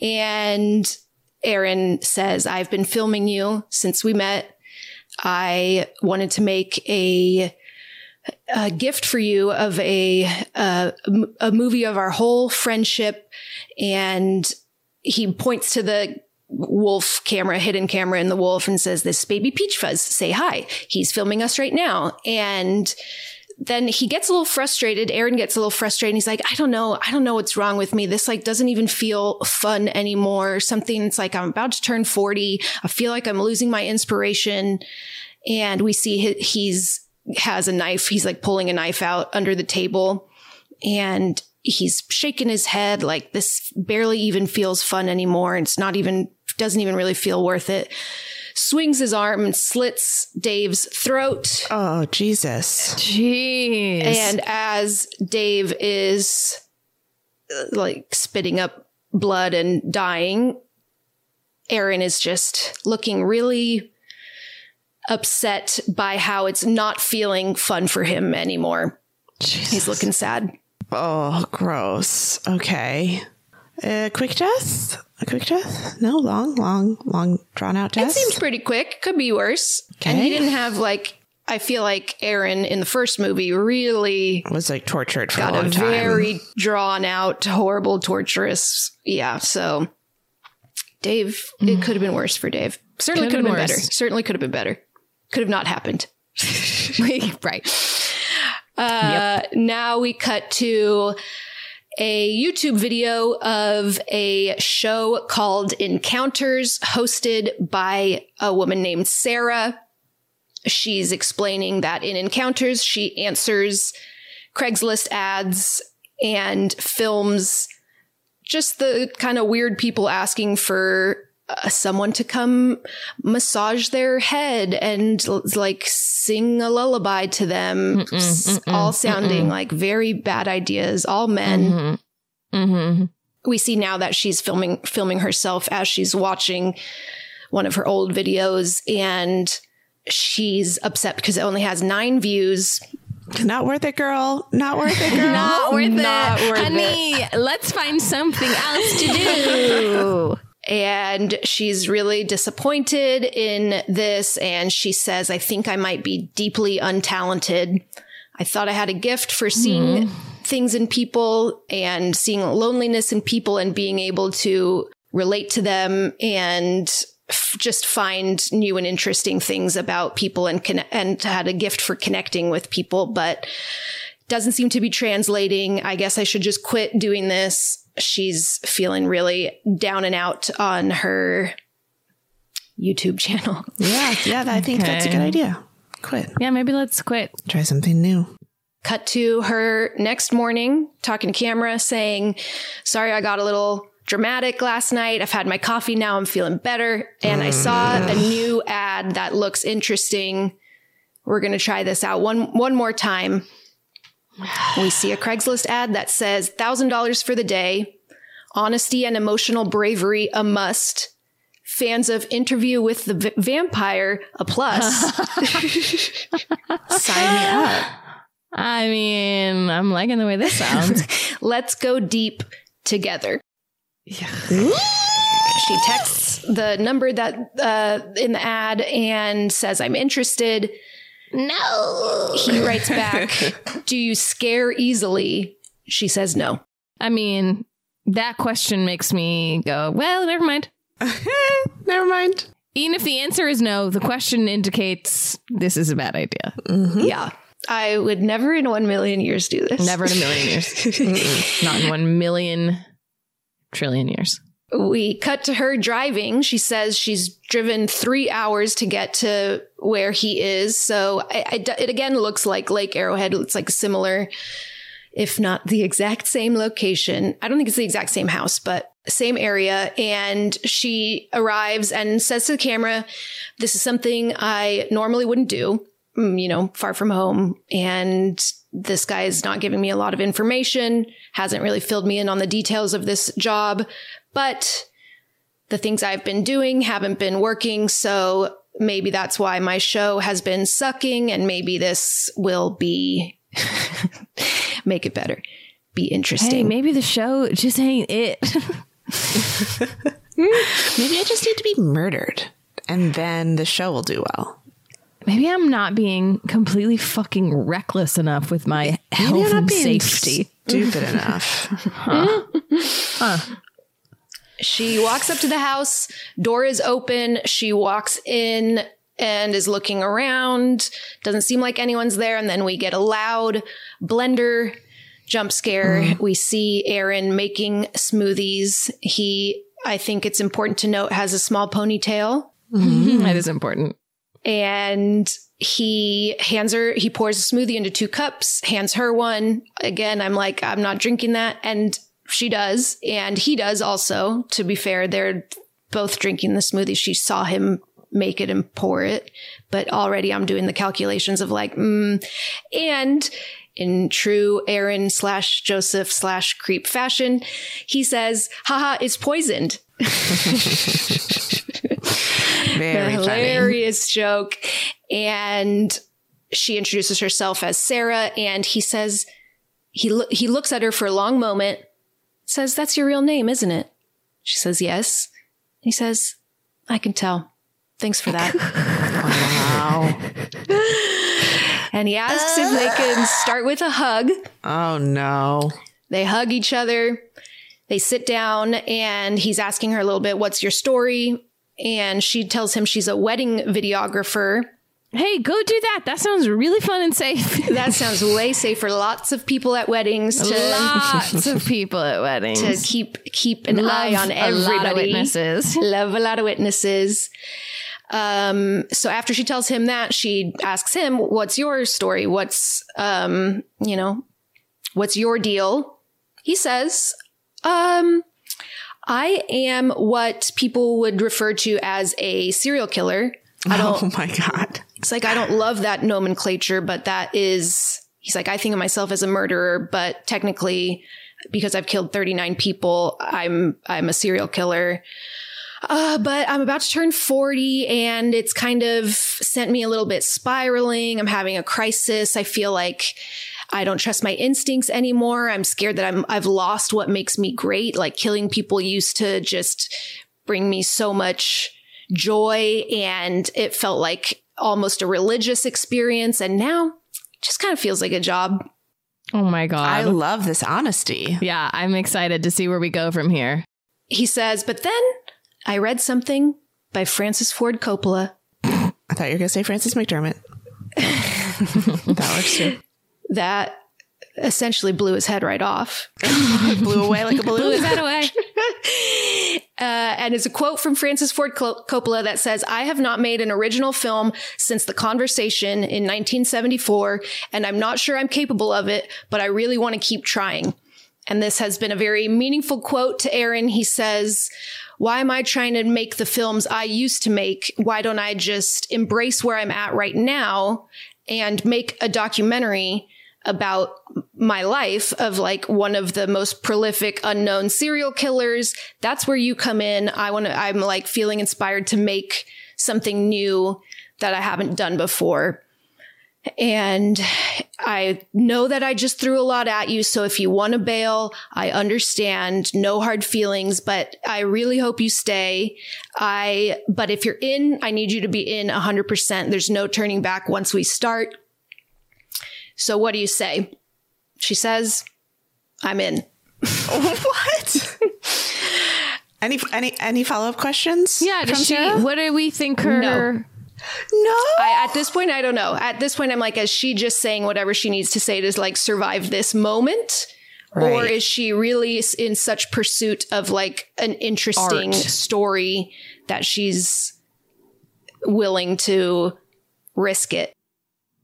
And Aaron says, "I've been filming you since we met. I wanted to make a." A gift for you of a, a a movie of our whole friendship, and he points to the wolf camera, hidden camera in the wolf, and says, "This baby Peach Fuzz, say hi. He's filming us right now." And then he gets a little frustrated. Aaron gets a little frustrated. He's like, I don't know. I don't know what's wrong with me. This like doesn't even feel fun anymore. Something it's like I'm about to turn 40. I feel like I'm losing my inspiration. And we see he, he's has a knife. He's like pulling a knife out under the table and he's shaking his head like this barely even feels fun anymore. It's not even, doesn't even really feel worth it swings his arm and slits Dave's throat. Oh, Jesus. Jeez. And as Dave is uh, like spitting up blood and dying, Aaron is just looking really upset by how it's not feeling fun for him anymore. Jesus. He's looking sad. Oh, gross. Okay. Uh, quick death? A quick death? No, long, long, long, drawn out death. It seems pretty quick. Could be worse. Okay. And he didn't have like. I feel like Aaron in the first movie really was like tortured for got a long a time. very drawn out, horrible, torturous. Yeah. So, Dave, it could have been worse for Dave. Certainly could have been, been better. Certainly could have been better. Could have not happened. right. Uh, yep. Now we cut to a YouTube video of a show called Encounters hosted by a woman named Sarah. She's explaining that in Encounters, she answers Craigslist ads and films just the kind of weird people asking for someone to come massage their head and like sing a lullaby to them, mm-mm, mm-mm, all sounding mm-mm. like very bad ideas, all men. Mm-hmm. Mm-hmm. We see now that she's filming filming herself as she's watching one of her old videos and she's upset because it only has 9 views not worth it, girl. Not worth it, girl. Not worth Not it. Worth Honey, it. let's find something else to do. and she's really disappointed in this. And she says, I think I might be deeply untalented. I thought I had a gift for seeing mm-hmm. things in people and seeing loneliness in people and being able to relate to them and f- just find new and interesting things about people and con- and had a gift for connecting with people, but doesn't seem to be translating. I guess I should just quit doing this she's feeling really down and out on her YouTube channel. Yeah, yeah, I think okay. that's a good idea. Quit. Yeah, maybe let's quit. Try something new. Cut to her next morning talking to camera saying, Sorry, I got a little dramatic last night. I've had my coffee now. I'm feeling better. And I saw mm. a new ad that looks interesting. We're going to try this out one, one more time. We see a Craigslist ad that says $1,000 for the day. Honesty and emotional bravery, a must. Fans of Interview with the V- Vampire, a plus. Sign me up. I mean, I'm liking the way this sounds. Let's go deep together. She texts the number that uh, in the ad and says, "I'm interested." No. He writes back, "Do you scare easily?" She says, "No." I mean, that question makes me go, well, never mind. Never mind. Even if the answer is no, the question indicates this is a bad idea. Mm-hmm. Yeah. I would never in one million years do this. Never in a million years. Not in one million trillion years. We cut to her driving. She says she's driven three hours to get to where he is. So I, I- it again looks like Lake Arrowhead. It's like similar, if not the exact same location. I don't think it's the exact same house, but same area. And she arrives and says to the camera, This is something I normally wouldn't do, Mm, you know, far from home. And this guy is not giving me a lot of information, hasn't really filled me in on the details of this job, but the things I've been doing haven't been working. So maybe that's why my show has been sucking and maybe this will be make it better. Be Hey, interesting. maybe the show just ain't it. Maybe I just need to be murdered, and then the show will do well. maybe I'm not being completely fucking reckless enough with my Maybe health and safety. Stupid enough. She walks up to the house, door is open. She walks in and is looking around. Doesn't seem like anyone's there. And then we get a loud blender jump scare. Mm-hmm. We see Aaron making smoothies. He, I think it's important to note, has a small ponytail. Mm-hmm. That is important. and he hands her he pours a smoothie into two cups hands her one again i'm like i'm not drinking that and she does and he does also to be fair they're both drinking the smoothie she saw him make it and pour it but already i'm doing the calculations of like mm. and in true aaron slash joseph slash creep fashion he says haha it's poisoned Very a funny. hilarious joke. And she introduces herself as Sarah, and he says he lo- he looks at her for a long moment, says, "That's your real name, isn't it?" She says, "Yes." He says, "I can tell. Thanks for that." Wow. and he asks if they can start with a hug. Oh no. They hug each other. They sit down and he's asking her a little bit, what's your story? And she tells him she's a wedding videographer. Hey, go do that. That sounds really fun and safe. That sounds way safer. For lots of people at weddings to Lots of people at weddings. to keep keep an Love eye on everybody. a lot of witnesses. Love a lot of witnesses. Um, so after she tells him that, she asks him, "What's your story? What's um, you know, what's your deal?" He says, "Um, I am what people would refer to as a serial killer. I don't. Oh my god. It's like I don't love that nomenclature, but that is he's like I think of myself as a murderer, but technically because I've killed 39 people, I'm I'm a serial killer. Uh, but I'm about to turn 40 and it's kind of sent me a little bit spiraling. I'm having a crisis. I feel like I don't trust my instincts anymore. I'm scared that I'm I've lost what makes me great. Like killing people used to just bring me so much joy and it felt like almost a religious experience and now it just kind of feels like a job. Oh my god. I love this honesty. yeah, I'm excited to see where we go from here. He says, "But then I read something by Francis Ford Coppola I thought you were gonna say Frances McDormand. that works too. that essentially blew his head right off." Blew away like a balloon. Blew his head away. Uh, and it's a quote from Francis Ford Coppola that says, I have not made an original film since The Conversation in 1974, and I'm not sure I'm capable of it, but I really want to keep trying. And this has been a very meaningful quote to Aaron. He says, Why am I trying to make the films I used to make? Why don't I just embrace where I'm at right now and make a documentary about my life of like one of the most prolific unknown serial killers. That's where you come in. I want to, I'm like feeling inspired to make something new that I haven't done before. And I know that I just threw a lot at you. So if you want to bail, I understand. No hard feelings, but I really hope you stay. I, but if you're in, I need you to be in 100%. There's no turning back once we start. So what do you say? She says, I'm in. what? any any any follow up questions? Yeah, does she, Sarah? what do we think her? No. No. I, at this point, I don't know. At this point, I'm like, is she just saying whatever she needs to say to like survive this moment? Or is she really in such pursuit of like an interesting Art. story that she's willing to risk it?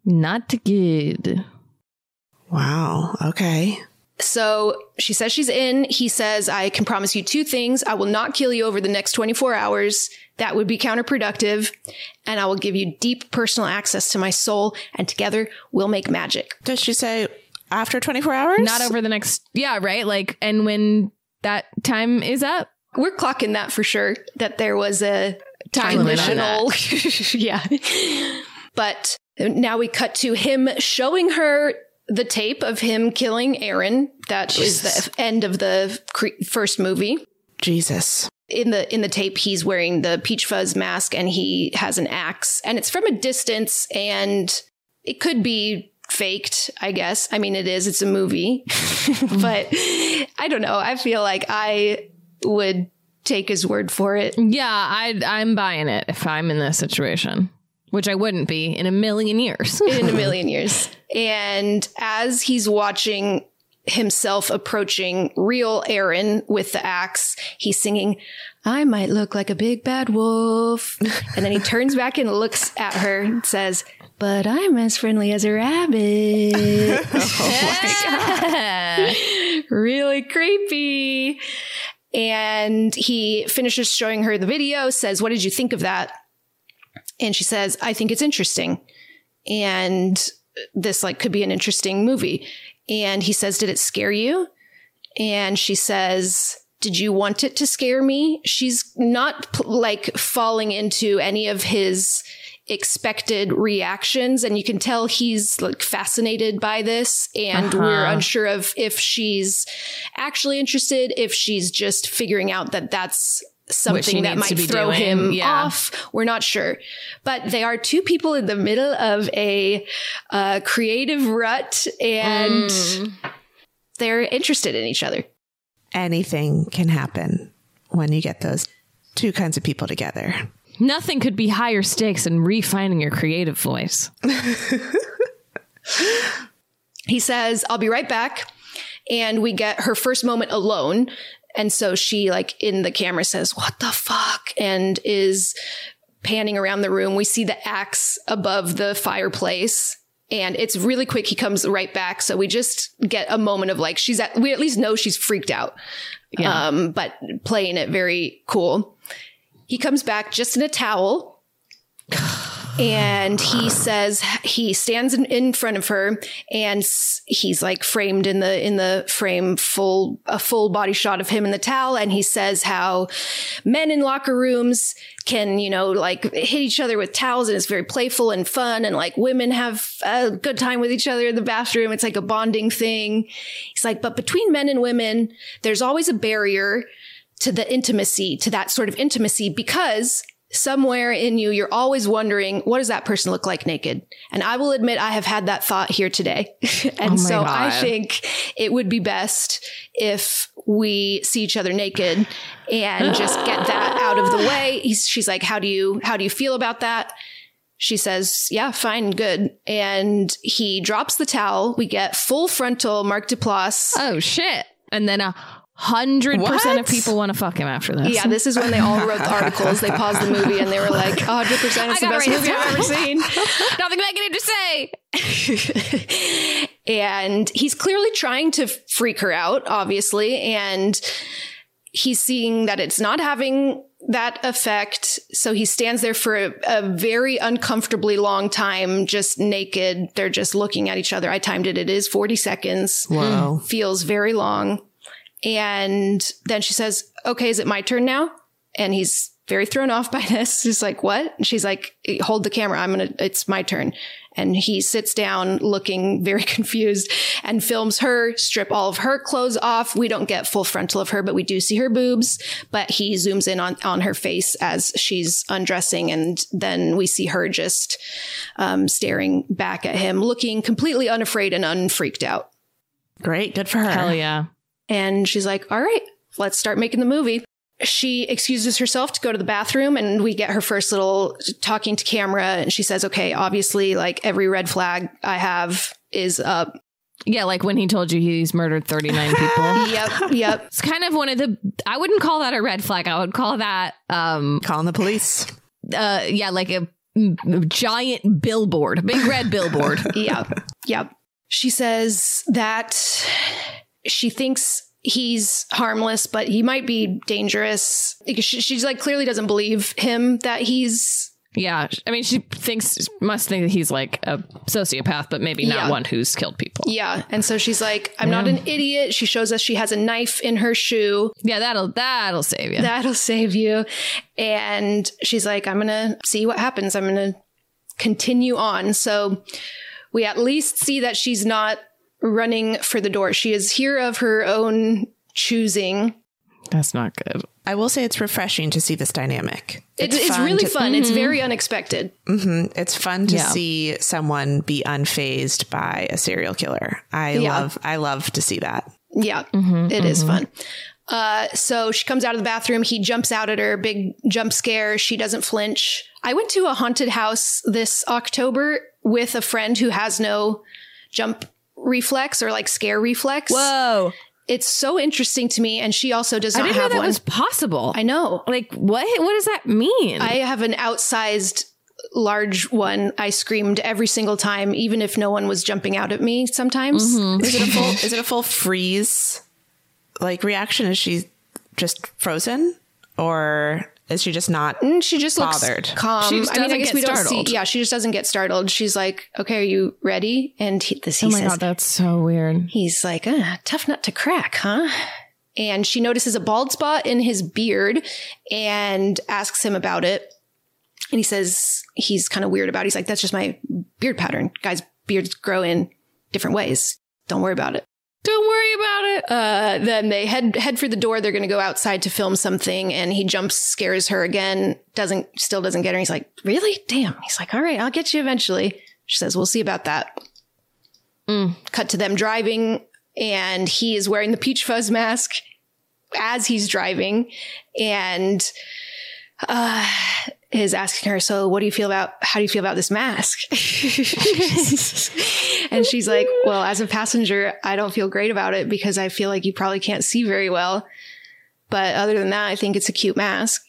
Not good. Wow. Okay. So she says she's in. He says, I can promise you two things. I will not kill you over the next 24 hours. That would be counterproductive. And I will give you deep personal access to my soul. And together we'll make magic. Does she say after 24 hours? Not over the next. Yeah, right. Like, and when that time is up, We're clocking that for sure, that there was a Time limit on conditional. yeah. But now we cut to him showing her the tape of him killing Aaron. That is the end of the cre- first movie. Jesus. in the in the tape he's wearing the peach fuzz mask and he has an axe. And it's from a distance and it could be faked i guess. I mean it is it's a movie. But i don't know. I feel like i would take his word for it. Yeah, I I'm buying it if I'm in this situation, which I wouldn't be in a million years. in a million years and as he's watching himself approaching real Aaron with the axe, he's singing, I might look like a big bad wolf. And then he turns back and looks at her and says, But I'm as friendly as a rabbit. Oh really creepy. And he finishes showing her the video, says, What did you think of that? And she says, I think it's interesting. And this like could be an interesting movie. And he says, Did it scare you? And she says, Did you want it to scare me? She's not like falling into any of his expected reactions. And you can tell he's like fascinated by this. And we're Uh-huh. unsure of if she's actually interested, if she's just figuring out that that's something that might throw doing, him yeah. off. We're not sure. But they are two people in the middle of a uh, creative rut and Mm. they're interested in each other. Anything can happen when you get those two kinds of people together. Nothing could be higher stakes than refining your creative voice. He says, I'll be right back. And we get her first moment alone. And so she, like, in the camera says, What the fuck? And is panning around the room. We see the axe above the fireplace. And it's really quick. He comes right back. So we just get a moment of like, she's at, we at least know she's freaked out. Yeah. Um, but playing it very cool. He comes back just in a towel. And he says he stands in, in front of her, and he's like framed in the in the frame, full a full body shot of him in the towel. And he says how men in locker rooms can you know like hit each other with towels, and it's very playful and fun. And like women have a good time with each other in the bathroom. It's like a bonding thing. He's like, but between men and women, there's always a barrier to the intimacy, to that sort of intimacy, because somewhere in you, you're always wondering, what does that person look like naked? And I will admit, I have had that thought here today. and oh my so I think it would be best if we see each other naked and just get that out of the way. He's, she's like, how do you, how do you feel about that? She says, yeah, fine, good. And he drops the towel. We get full frontal Mark Duplass. Oh shit! And then a hundred percent of people want to fuck him after this. Yeah, this is when they all wrote the articles. They paused the movie and they were like, 100% I it's the best movie I've ever seen. Nothing negative to say. and he's clearly trying to freak her out, obviously. And he's seeing that it's not having that effect. So he stands there for a, a, very uncomfortably long time, just naked. They're just looking at each other. I timed it. It is 40 seconds. Wow. Feels very long. And then she says, okay, is it my turn now? And he's very thrown off by this. He's like, what? And she's like, hold the camera. I'm going to, it's my turn. And he sits down looking very confused and films her, strip all of her clothes off. We don't get full frontal of her, but we do see her boobs, but he zooms in on, on her face as she's undressing. And then we see her just, um, staring back at him, looking completely unafraid and unfreaked out. Great. Good for her. Hell yeah. And she's like, all right, let's start making the movie she excuses herself to go to the bathroom and we get her first little talking to camera and she says okay obviously like every red flag i have is up yeah, like when he told you he's murdered 39 people. yep, yep. It's kind of one of the I wouldn't call that a red flag. I would call that um calling the police. Uh yeah, like a, a giant billboard, big red billboard. yep. Yep. She says that she thinks he's harmless, but he might be dangerous. She's like clearly doesn't believe him that he's. Yeah, I mean, she thinks must think that he's like a sociopath, but maybe not Yeah. one who's killed people. Yeah, and so she's like, "I'm not an idiot." She shows us she has a knife in her shoe. Yeah, that'll that'll save you. That'll save you. And she's like, "I'm gonna see what happens. I'm gonna continue on." So we at least see that she's not running for the door. She is here of her own choosing. That's not good. I will say it's refreshing to see this dynamic. It's, it's, really to- fun. It's very unexpected. hmm It's fun to Yeah. see someone be unfazed by a serial killer. I Yeah. love. I love to see that. Yeah, it is fun. Uh, so she comes out of the bathroom. He jumps out at her, big jump scare. She doesn't flinch. I went to a haunted house this October with a friend who has no jump reflex or like scare reflex. Whoa. It's so interesting to me. And she also does I didn't know that one. was possible. I know. Like what? What does that mean? I have an outsized large one. I screamed every single time, even if no one was jumping out at me sometimes. Mm-hmm. Is it a full? is it a full freeze? Like reaction? Is she just frozen, or is she just not? Mm, she just bothered. looks calm. She just I mean, I guess get we don't see. Yeah, she just doesn't get startled. She's like, "Okay, are you ready?" And he, this he oh my says, god, that's so weird. he's like, uh, "Tough nut to crack, huh?" And she notices a bald spot in his beard and asks him about it. And he says he's kind of weird about it. He's like, "That's just my beard pattern. Guys' beards grow in different ways. Don't worry about it." Don't worry about it. Uh, then they head head for the door. They're going to go outside to film something, and he jumps, scares her again. Doesn't still doesn't get her. He's like, "Really? Damn." He's like, "All right, I'll get you eventually." She says, "We'll see about that." Cut to them driving, and he is wearing the peach fuzz mask as he's driving, and uh, is asking her, "So, what do you feel about? How do you feel about this mask?" and she's like, "Well, as a passenger, I don't feel great about it because I feel like you probably can't see very well. But other than that, I think it's a cute mask."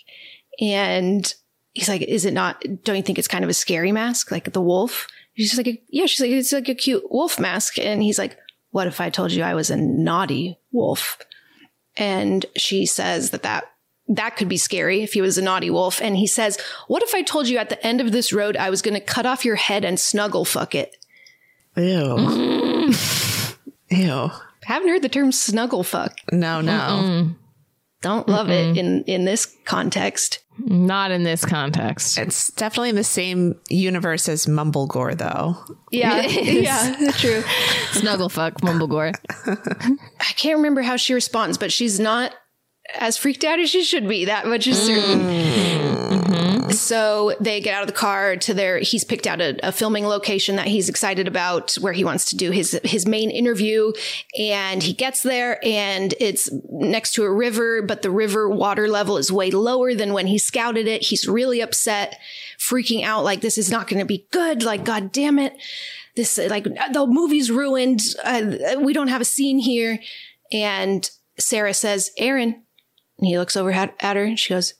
And he's like, "Is it not? Don't you think it's kind of a scary mask, like the wolf?" She's like, "Yeah." She's like, "It's like a cute wolf mask." And he's like, "What if I told you I was a naughty wolf?" And she says that that that could be scary if he was a naughty wolf. And he says, What if I told you at the end of this road I was going to cut off your head and snuggle fuck it? Ew. Ew. Haven't heard the term snuggle fuck. No, no. Don't love it in, in this context. Not in this context. It's definitely in the same universe as Mumblegore, though. Yeah. It is. yeah, true. Snuggle fuck Mumblegore. I can't remember how she responds, but she's not as freaked out as she should be. That much is certain. So they get out of the car to their. He's picked out a, a filming location that he's excited about, where he wants to do his his main interview. And he gets there, and it's next to a river, but the river water level is way lower than when he scouted it. He's really upset, freaking out, like this is not going to be good. Like, god damn it, this like the movie's ruined. Uh, we don't have a scene here. And Sarah says, Aaron. And he looks over at, at her and she goes,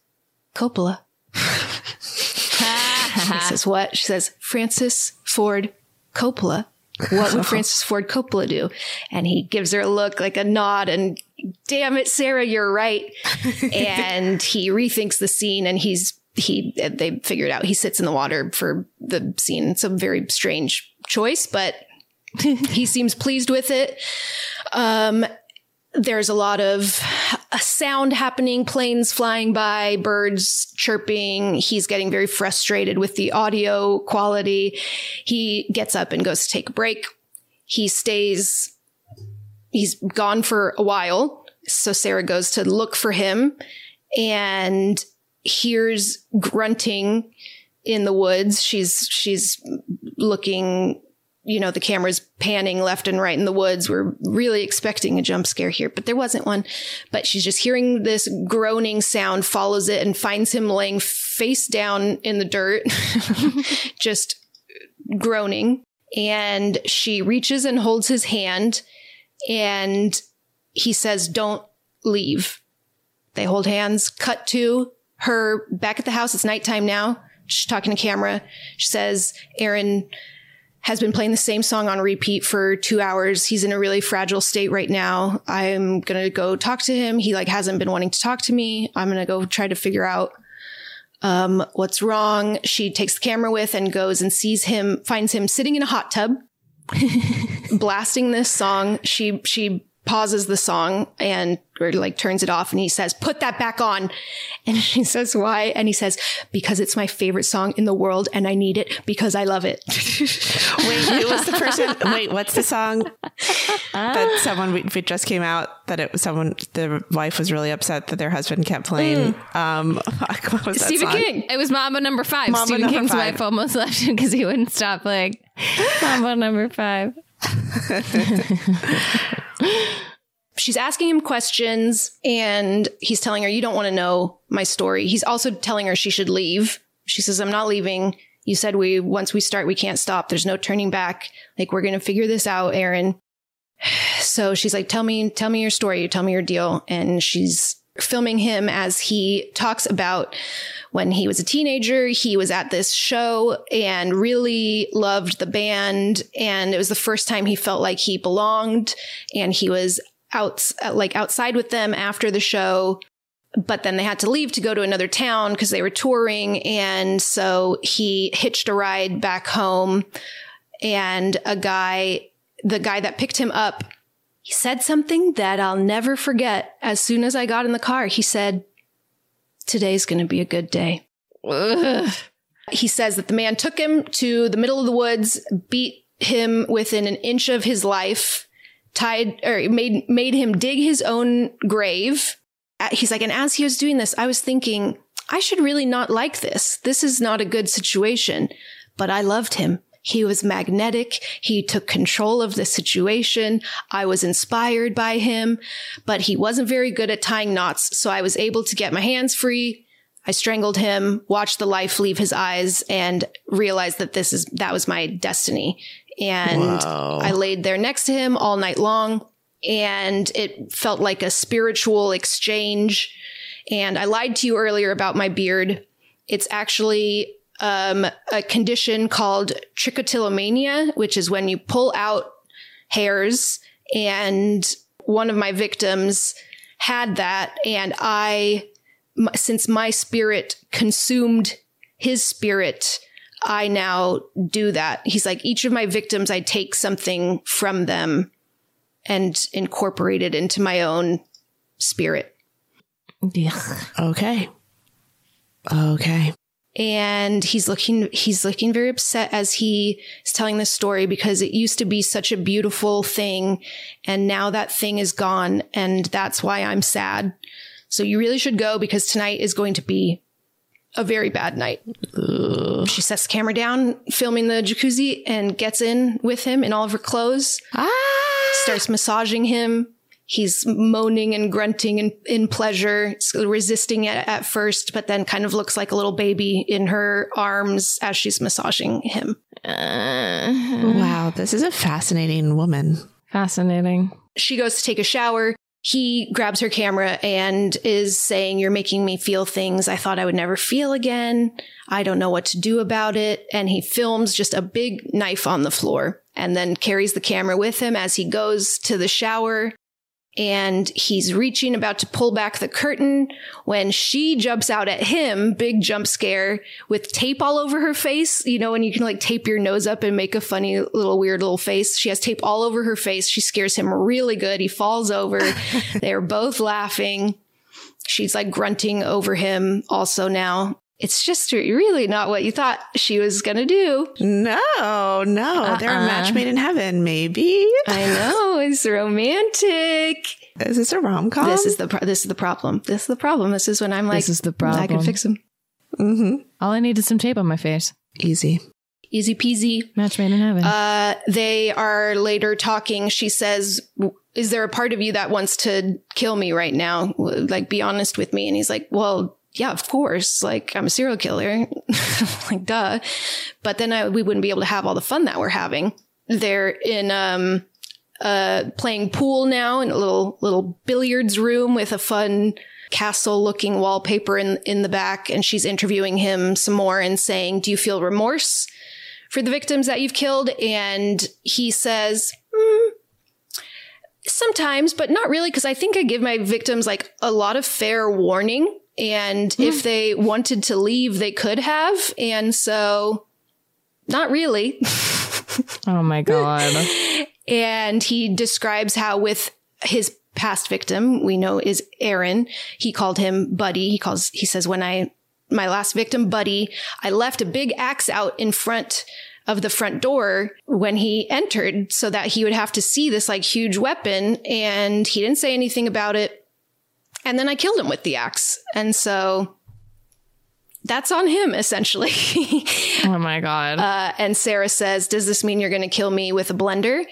Coppola. he says, What? She says, Francis Ford Coppola. What would Francis Ford Coppola do? And he gives her a look, like a nod, and damn it, Sarah, you're right. and he rethinks the scene and he's he they figure it out he sits in the water for the scene. It's a very strange choice, but he seems pleased with it. Um, there's a lot of a sound happening, planes flying by, birds chirping. He's getting very frustrated with the audio quality. He gets up and goes to take a break. He stays, he's gone for a while. So Sarah goes to look for him and hears grunting in the woods. She's, she's looking you know, the camera's panning left and right in the woods. We're really expecting a jump scare here, but there wasn't one. But she's just hearing this groaning sound, follows it, and finds him laying face down in the dirt, just groaning. And she reaches and holds his hand, and he says, Don't leave. They hold hands, cut to her back at the house. It's nighttime now. She's talking to camera. She says, Aaron, has been playing the same song on repeat for two hours. He's in a really fragile state right now. I'm gonna go talk to him. He like hasn't been wanting to talk to me. I'm gonna go try to figure out um, what's wrong. She takes the camera with and goes and sees him, finds him sitting in a hot tub, blasting this song. She she pauses the song and or like turns it off and he says, put that back on. And she says, why? And he says, because it's my favorite song in the world and I need it because I love it. Wait, who was the person? Wait, what's the song that someone we, we just came out that it was someone the wife was really upset that their husband kept playing. Um, what was that Stephen song? King. It was Mambo number five. Mambo Stephen number King's five. wife almost left him because he wouldn't stop playing Mambo number five. She's asking him questions and he's telling her, You don't want to know my story. He's also telling her she should leave. She says, I'm not leaving. You said we, once we start, we can't stop. There's no turning back. Like, we're going to figure this out, Aaron. So she's like, Tell me, tell me your story. Tell me your deal. And she's filming him as he talks about when he was a teenager, he was at this show and really loved the band. And it was the first time he felt like he belonged and he was out, like outside with them after the show. But then they had to leave to go to another town because they were touring. And so he hitched a ride back home and a guy, the guy that picked him up, he said something that I'll never forget. As soon as I got in the car, he said, Today's going to be a good day. Ugh. He says that the man took him to the middle of the woods, beat him within an inch of his life, tied or made made him dig his own grave. Uh, He's like, and as he was doing this, I was thinking, I should really not like this. This is not a good situation. But I loved him. He was magnetic. He took control of the situation. I was inspired by him, but he wasn't very good at tying knots. So I was able to get my hands free. I strangled him, watched the life leave his eyes and realized that this is, that was my destiny. And Wow. I laid there next to him all night long and it felt like a spiritual exchange. And I lied to you earlier about my beard. It's actually um, a condition called trichotillomania, which is when you pull out hairs. And one of my victims had that. And I, m- since my spirit consumed his spirit, I now do that. He's like, each of my victims, I take something from them and incorporate it into my own spirit. Okay. Okay. And he's looking he's looking very upset as he is telling this story because it used to be such a beautiful thing and now that thing is gone and that's why I'm sad. So you really should go because tonight is going to be a very bad night. She sets the camera down, filming the jacuzzi, and gets in with him in all of her clothes. Ah. Starts massaging him. He's moaning and grunting in, in pleasure, resisting it at first, but then kind of looks like a little baby in her arms as she's massaging him. Uh-huh. Wow, this is a fascinating woman. Fascinating. She goes to take a shower. he grabs her camera and is saying, You're making me feel things I thought I would never feel again. I don't know what to do about it. And he films just a big knife on the floor and then carries the camera with him as he goes to the shower and he's reaching about to pull back the curtain when she jumps out at him big jump scare with tape all over her face you know when you can like tape your nose up and make a funny little weird little face. She has tape all over her face. She scares him really good. He falls over. They're both laughing. She's like grunting over him also now it's just really not what you thought she was gonna do. No, no, they're a match made in heaven. Maybe I know it's romantic. Is this a rom com? This is the pro- this is the problem. This is the problem. This is when I'm like, This is the problem. I can fix him. Mm-hmm. All I need is some tape on my face. Easy. Easy peasy. Match made in heaven. Uh, they are later talking. She says, "Is there a part of you that wants to kill me right now? Like, be honest with me." And he's like, "Well." Yeah, of course. Like I'm a serial killer. like duh. But then I, we wouldn't be able to have all the fun that we're having. They're in um uh playing pool now in a little little billiards room with a fun castle looking wallpaper in in the back and she's interviewing him some more and saying, "Do you feel remorse for the victims that you've killed?" And he says, "Hmm, Sometimes, but not really, because I think I give my victims like a lot of fair warning. And hmm. if they wanted to leave, they could have. And so, not really. oh my God. and he describes how, with his past victim, we know is Aaron, he called him Buddy. He calls, he says, when I, my last victim, Buddy, I left a big axe out in front of the front door when he entered so that he would have to see this like huge weapon. And he didn't say anything about it. And then I killed him with the axe. And so that's on him, essentially. oh my God. Uh, and Sarah says, Does this mean you're going to kill me with a blender?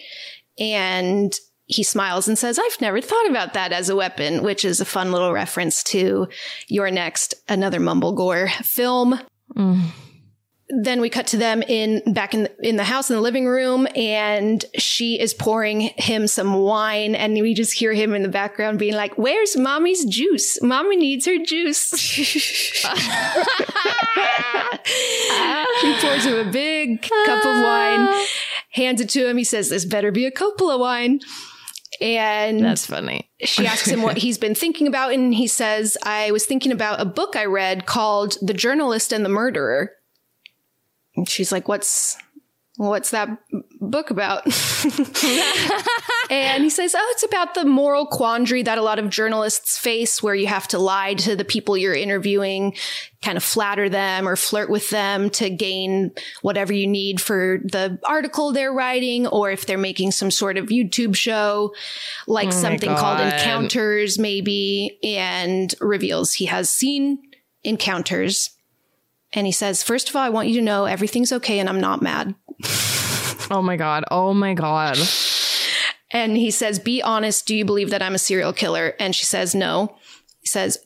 And he smiles and says, I've never thought about that as a weapon, which is a fun little reference to your next, another Mumblegore film. Mm. Then we cut to them in back in the, in the house in the living room, and she is pouring him some wine, and we just hear him in the background being like, "Where's mommy's juice? Mommy needs her juice." she pours him a big cup of wine, hands it to him. He says, "This better be a Coppola wine." And that's funny. she asks him what he's been thinking about, and he says, I was thinking about a book I read called The Journalist and the Murderer. And she's like, What's what's that book about? and he says, Oh, it's about the moral quandary that a lot of journalists face where you have to lie to the people you're interviewing, kind of flatter them or flirt with them to gain whatever you need for the article they're writing, or if they're making some sort of YouTube show, like Oh something called Encounters, maybe, and reveals he has seen encounters. And he says, First of all, I want you to know everything's okay and I'm not mad. Oh my God. Oh my God. And he says, Be honest. Do you believe that I'm a serial killer? And she says, No. He says,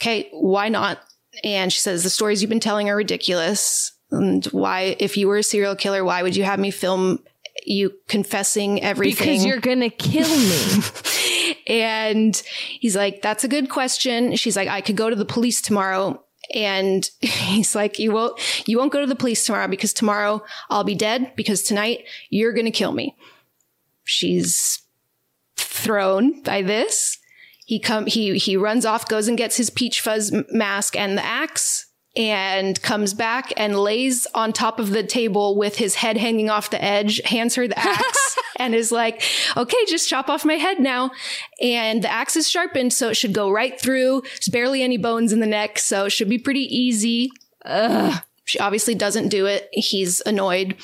Okay, why not? And she says, The stories you've been telling are ridiculous. And why, if you were a serial killer, why would you have me film you confessing everything? Because you're going to kill me. and he's like, That's a good question. She's like, I could go to the police tomorrow. And he's like, You won't you won't go to the police tomorrow because tomorrow I'll be dead because tonight you're gonna kill me. She's thrown by this. He come he he runs off, goes and gets his peach fuzz mask and the axe and comes back and lays on top of the table with his head hanging off the edge, hands her the axe and is like, okay, just chop off my head now. And the axe is sharpened, so it should go right through. There's barely any bones in the neck, so it should be pretty easy. Ugh. She obviously doesn't do it. He's annoyed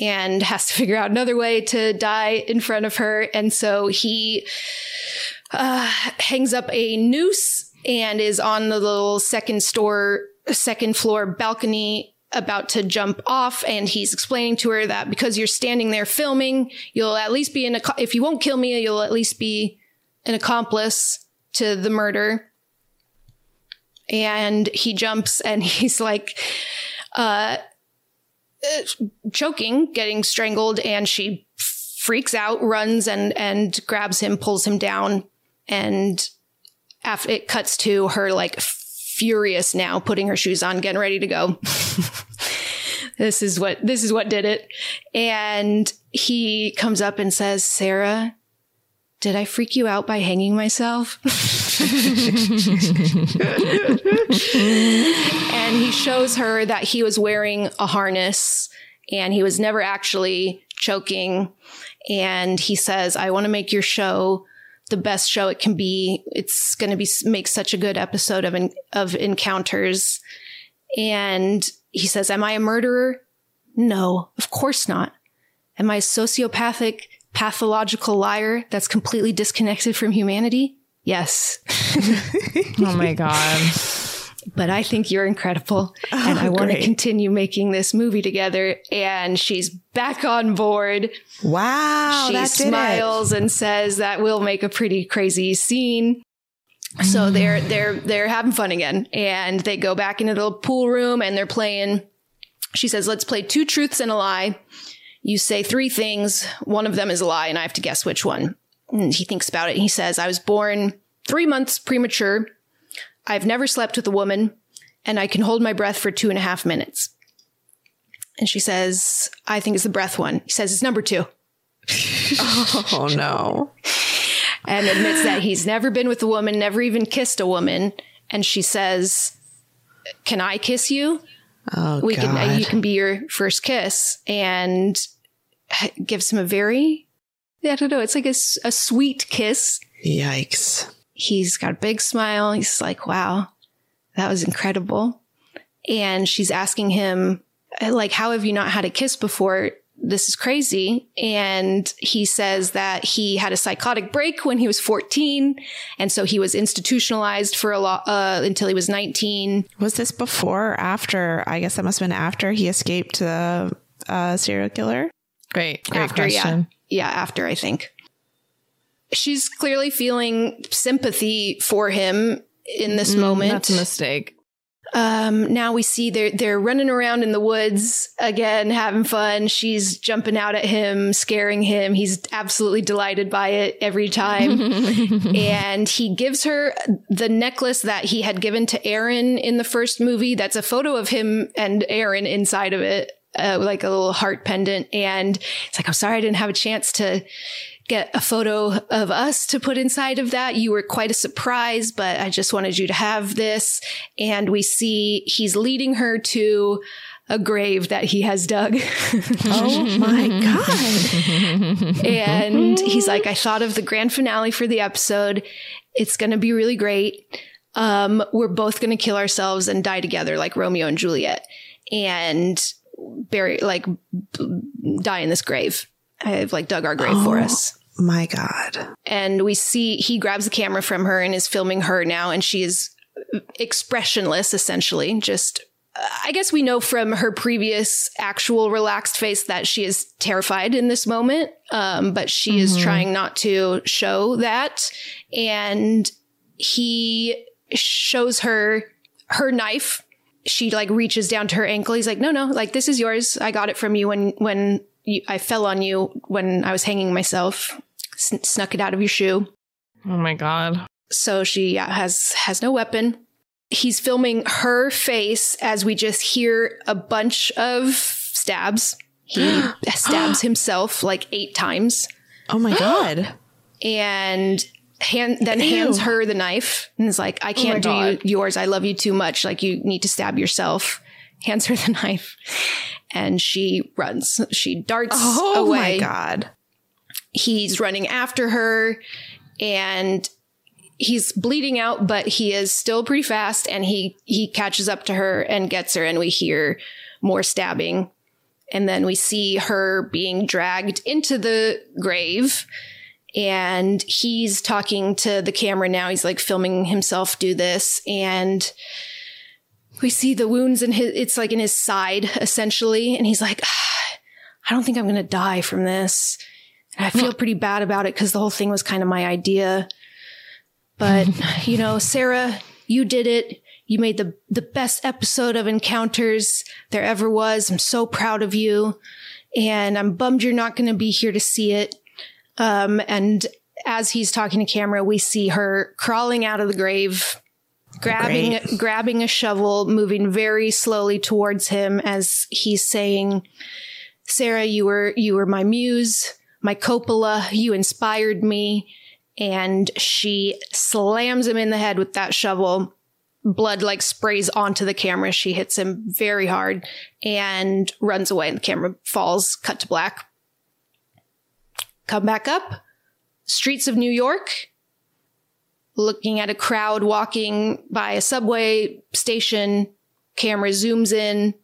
and has to figure out another way to die in front of her. And so he uh, hangs up a noose and is on the little second store, second floor balcony about to jump off. And he's explaining to her that because you're standing there filming, you'll at least be an, if you won't kill me, you'll at least be an accomplice to the murder. And he jumps and he's like, uh, uh, choking, getting strangled, and she freaks out, runs and and grabs him, pulls him down, And after it cuts to her like furious now, putting her shoes on, getting ready to go. this is what this is what did it. And he comes up and says, Sarah, did I freak you out by hanging myself? and he shows her that he was wearing a harness and he was never actually choking. And he says, I want to make your show the best show it can be. It's going to be make such a good episode of of encounters. And he says, "Am I a murderer? No, of course not. Am I a sociopathic, pathological liar that's completely disconnected from humanity? Yes. oh my god." But I think you're incredible. Oh, and I want to continue making this movie together. And she's back on board. Wow. She smiles and says that we'll make a pretty crazy scene. So they're they're they're having fun again. And they go back into the pool room and they're playing. She says, let's play two truths and a lie. You say three things. One of them is a lie, and I have to guess which one. And he thinks about it. He says, I was born three months premature I've never slept with a woman and I can hold my breath for two and a half minutes. And she says, I think it's the breath one. He says it's number two. oh no. And admits that he's never been with a woman, never even kissed a woman. And she says, Can I kiss you? Oh, we uh, God. can, you can be your first kiss. And gives him a very, I don't know, it's like a, a sweet kiss. Yikes. He's got a big smile. He's like, wow, that was incredible. And she's asking him, like, how have you not had a kiss before? This is crazy. And he says that he had a psychotic break when he was 14. And so he was institutionalized for a lot, uh, until he was 19. Was this before or after? I guess that must have been after he escaped the uh, serial killer. Great, great after, question. Yeah. yeah, after I think she's clearly feeling sympathy for him in this Mm, moment. That's a mistake. Um, now we see they're they're running around in the woods again, having fun. She's jumping out at him, scaring him. He's absolutely delighted by it every time. and he gives her the necklace that he had given to Aaron in the first movie. That's a photo of him and Aaron inside of it, uh, like a little heart pendant. And it's like, I'm sorry I didn't have a chance to get a photo of us to put inside of that. You were quite a surprise, but I just wanted you to have this. And we see he's leading her to a grave that he has dug. oh my God. and he's like, I thought of the grand finale for the episode. It's going to be really great. Um, we're both going to kill ourselves and die together like Romeo and Juliet and bury, like, die in this grave. I've like dug our grave oh, for us. My God. And we see he grabs the camera from her and is filming her now, and she is expressionless, essentially. Just, uh, I guess we know from her previous actual relaxed face that she is terrified in this moment, um, but she mm-hmm. is trying not to show that. And he shows her her knife she like reaches down to her ankle. He's like, no, no, like this is yours. I got it from you when, when I fell on you when I was hanging myself, S- snuck it out of your shoe. Oh my God. So she yeah, has, has no weapon. He's filming her face as we just hear a bunch of stabs. He stabs himself like eight times. Oh my God. and hand, then Ew. hands her the knife and is like, I oh can't oh do you, yours. I love you too much. Like you need to stab yourself. Hands her the knife and she runs. She darts oh away. Oh my God. He's running after her and he's bleeding out, but he is still pretty fast and he, he catches up to her and gets her and we hear more stabbing. And then we see her being dragged into the grave and he's talking to the camera now. He's like filming himself do this and we see the wounds in his, it's like in his side essentially. And he's like, ah, I don't think I'm going to die from this. And I feel pretty bad about it because the whole thing was kind of my idea. But, you know, Sarah, you did it. You made the, the best episode of Encounters there ever was. I'm so proud of you. And I'm bummed you're not going to be here to see it. Um, and as he's talking to camera, we see her crawling out of the grave, grabbing Great. grabbing a shovel, moving very slowly towards him as he's saying, "Sarah, you were you were my muse, my Coppola. You inspired me." And she slams him in the head with that shovel. Blood like sprays onto the camera. She hits him very hard and runs away. And the camera falls. Cut to black. Come back up streets of New York, looking at a crowd walking by a subway station. Camera zooms in.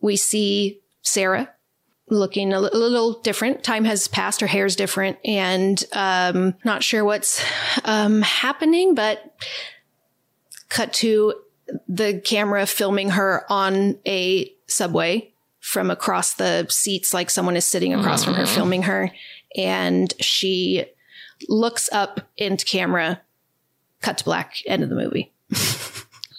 We see Sarah looking a little different. Time has passed. Her hair's different and, um, not sure what's, um, happening, but cut to the camera filming her on a subway from across the seats, like someone is sitting across from her, filming her. And she looks up into camera, cut to black, end of the movie.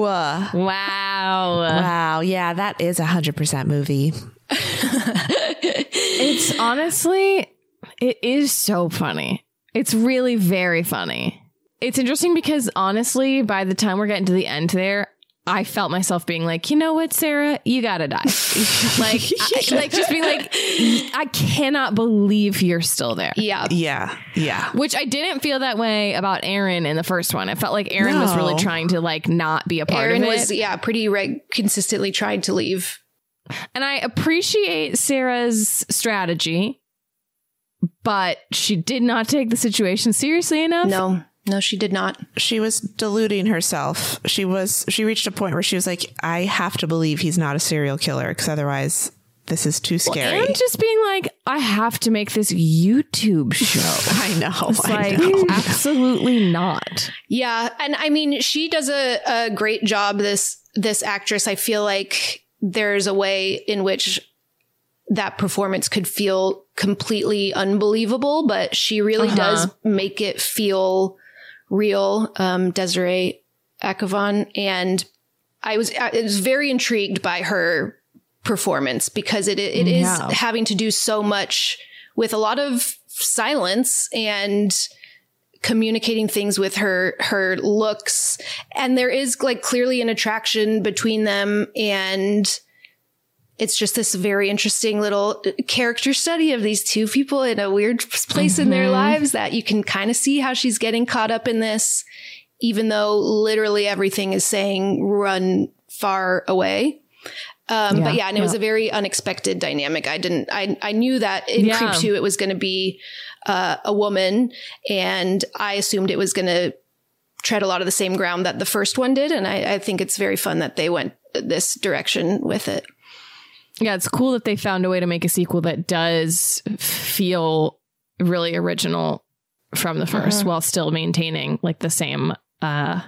Whoa. Wow. Wow. Yeah, that is a 100% movie. It's honestly, it is so funny. It's really very funny. It's interesting because honestly, by the time we're getting to the end there, I felt myself being like, you know what, Sarah, you gotta die. like, I, like just being like, I cannot believe you're still there. Yeah. Yeah. Yeah. Which I didn't feel that way about Aaron in the first one. I felt like Aaron was really trying to like not be a part Aaron of it. was, yeah, pretty reg- consistently trying to leave. And I appreciate Sarah's strategy, but she did not take the situation seriously enough. No, no, she did not. She was deluding herself. She was she reached a point where she was like, I have to believe he's not a serial killer because otherwise this is too scary. And just being like, I have to make this YouTube show. I know. It's I like, know. absolutely not. Yeah, and I mean, she does a, a great job. This this actress, I feel like there's a way in which that performance could feel completely unbelievable, but she really Uh-huh. does make it feel real. Um, Desiree Akhavan, and I was I was very intrigued by her performance because it it is Yeah. having to do so much with a lot of silence and communicating things with her her looks and there is like clearly an attraction between them and it's just this very interesting little character study of these two people in a weird place in their Mhm. lives that you can kind of see how she's getting caught up in this even though literally everything is saying run far away um, Yeah, but yeah, and it was a very unexpected dynamic. I didn't, I, I knew that in Yeah. Creep 2 it was going to be uh, a woman, and I assumed it was going to tread a lot of the same ground that the first one did. And I, I think it's very fun that they went this direction with it. Yeah, it's cool that they found a way to make a sequel that does feel really original from the 1st Uh-huh. while still maintaining like the same uh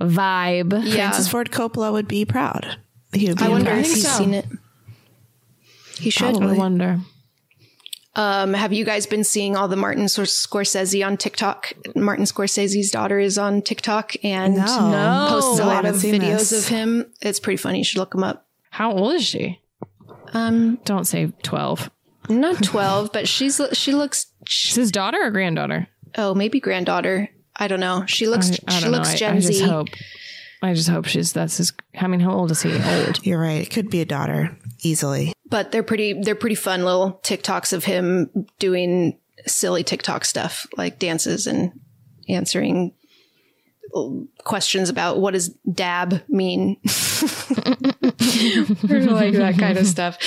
vibe. Francis Ford Coppola would be proud. He would be I wonder if impressed. he's seen it. He should. I wonder. Um, have you guys been seeing all the Martin Scorsese on TikTok? Martin Scorsese's daughter is on TikTok and No. No. posts a No, I lot of videos this. of him. It's pretty funny. You should look him up. How old is she? Um, Don't say 12. not 12, but she's she looks Is his daughter or granddaughter? oh, maybe granddaughter. I don't know. She looks I, I she don't looks know. I- Gen I, just Z. hope. I just hope she's that's his. I mean, how old is he? Old. You're right. It could be a daughter easily. But they're pretty they're pretty fun little TikToks of him doing silly TikTok stuff like dances and answering questions about what does dab mean like that kind of stuff.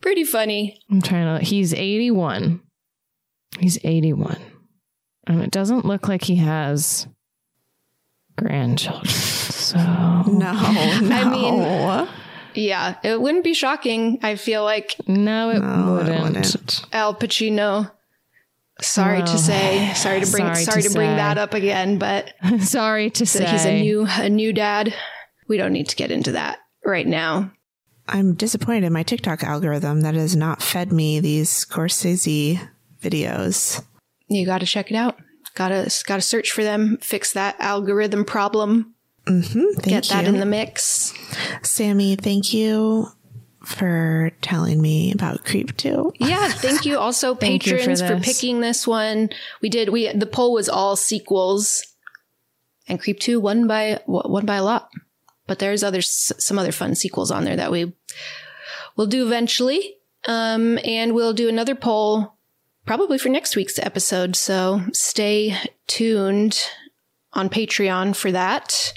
Pretty funny. I'm trying to. He's 81. He's 81, and it doesn't look like he has grandchildren. So No, no. I mean, yeah, it wouldn't be shocking. I feel like no, it No, wouldn't. wouldn't. Al Pacino. Sorry Well, to say, sorry to bring, sorry sorry, to to, bring say. that up again, but Sorry to so say, he's a new a new dad. We don't need to get into that right now. I'm disappointed in my TikTok algorithm that has not fed me these Scorsese videos. You got to check it out. Got to got to search for them. Fix that algorithm problem. Mm-hmm. Thank get that you. in the mix. Sammy, thank you for telling me about Creep 2. Yeah, thank you also Thank you for patrons for, picking this one. We did we the poll was all sequels and Creep 2 won by won by a lot. But there's other some other fun sequels on there that we will do eventually. Um and we'll do another poll probably for next week's episode, so stay tuned on Patreon for that.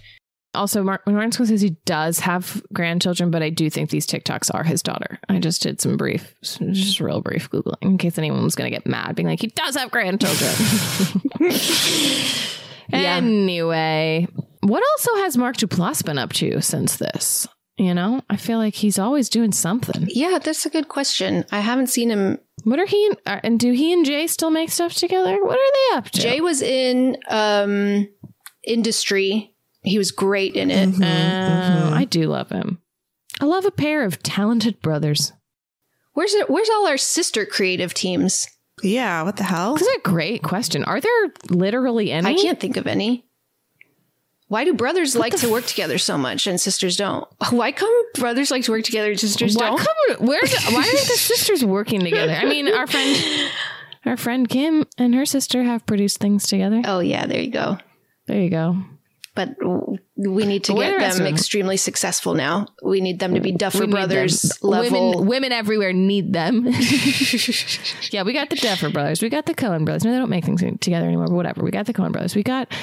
Also, Mar- Martin Scorsese does have grandchildren, but I do think these TikToks are his daughter. I just did some brief, just real brief Googling in case anyone was going to get mad, being like, he does have grandchildren. Anyway, what also has Mark Duplass been up to since this? You know, I feel like he's always doing something. Yeah, that's a good question. I haven't seen him. What are he and, uh, and do he and Jay still make stuff together? What are they up to? Jay was in um industry. He was great in it. Oh, I do love him. I love a pair of talented brothers. Where's it, where's all our sister creative teams? Yeah, what the hell? That's a great question. Are there literally any? I can't think of any. Why do brothers like to work together so much and sisters don't? Why come brothers like to work together and sisters Why don't? come? Where? do- Why aren't the sisters working together? I mean, our friend, our friend Kim and her sister have produced things together. Oh yeah, there you go. There you go. But we need to get them extremely successful now. We need them to be Duffer We Brothers level. Women, women everywhere need them. yeah, we got the Duffer brothers. We got the Coen brothers. No, they don't make things together anymore, but whatever. We got the Coen brothers. We got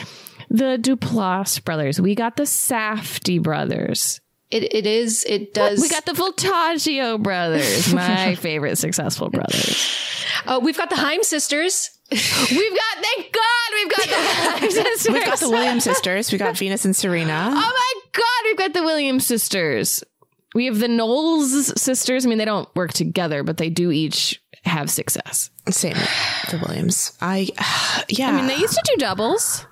the Duplass brothers. We got the Safdie brothers. It it is. It does. We got the Voltaggio brothers, my favorite successful brothers. Oh, we've got the Haim sisters. We've got, thank God, we've got the Williams sisters. We've got the Williams sisters. We got Venus and Serena. Oh my God, we've got the Williams sisters. We have the Knowles sisters. I mean, they don't work together, but they do each have success. Same, the Williams. I, yeah. I mean, they used to do doubles.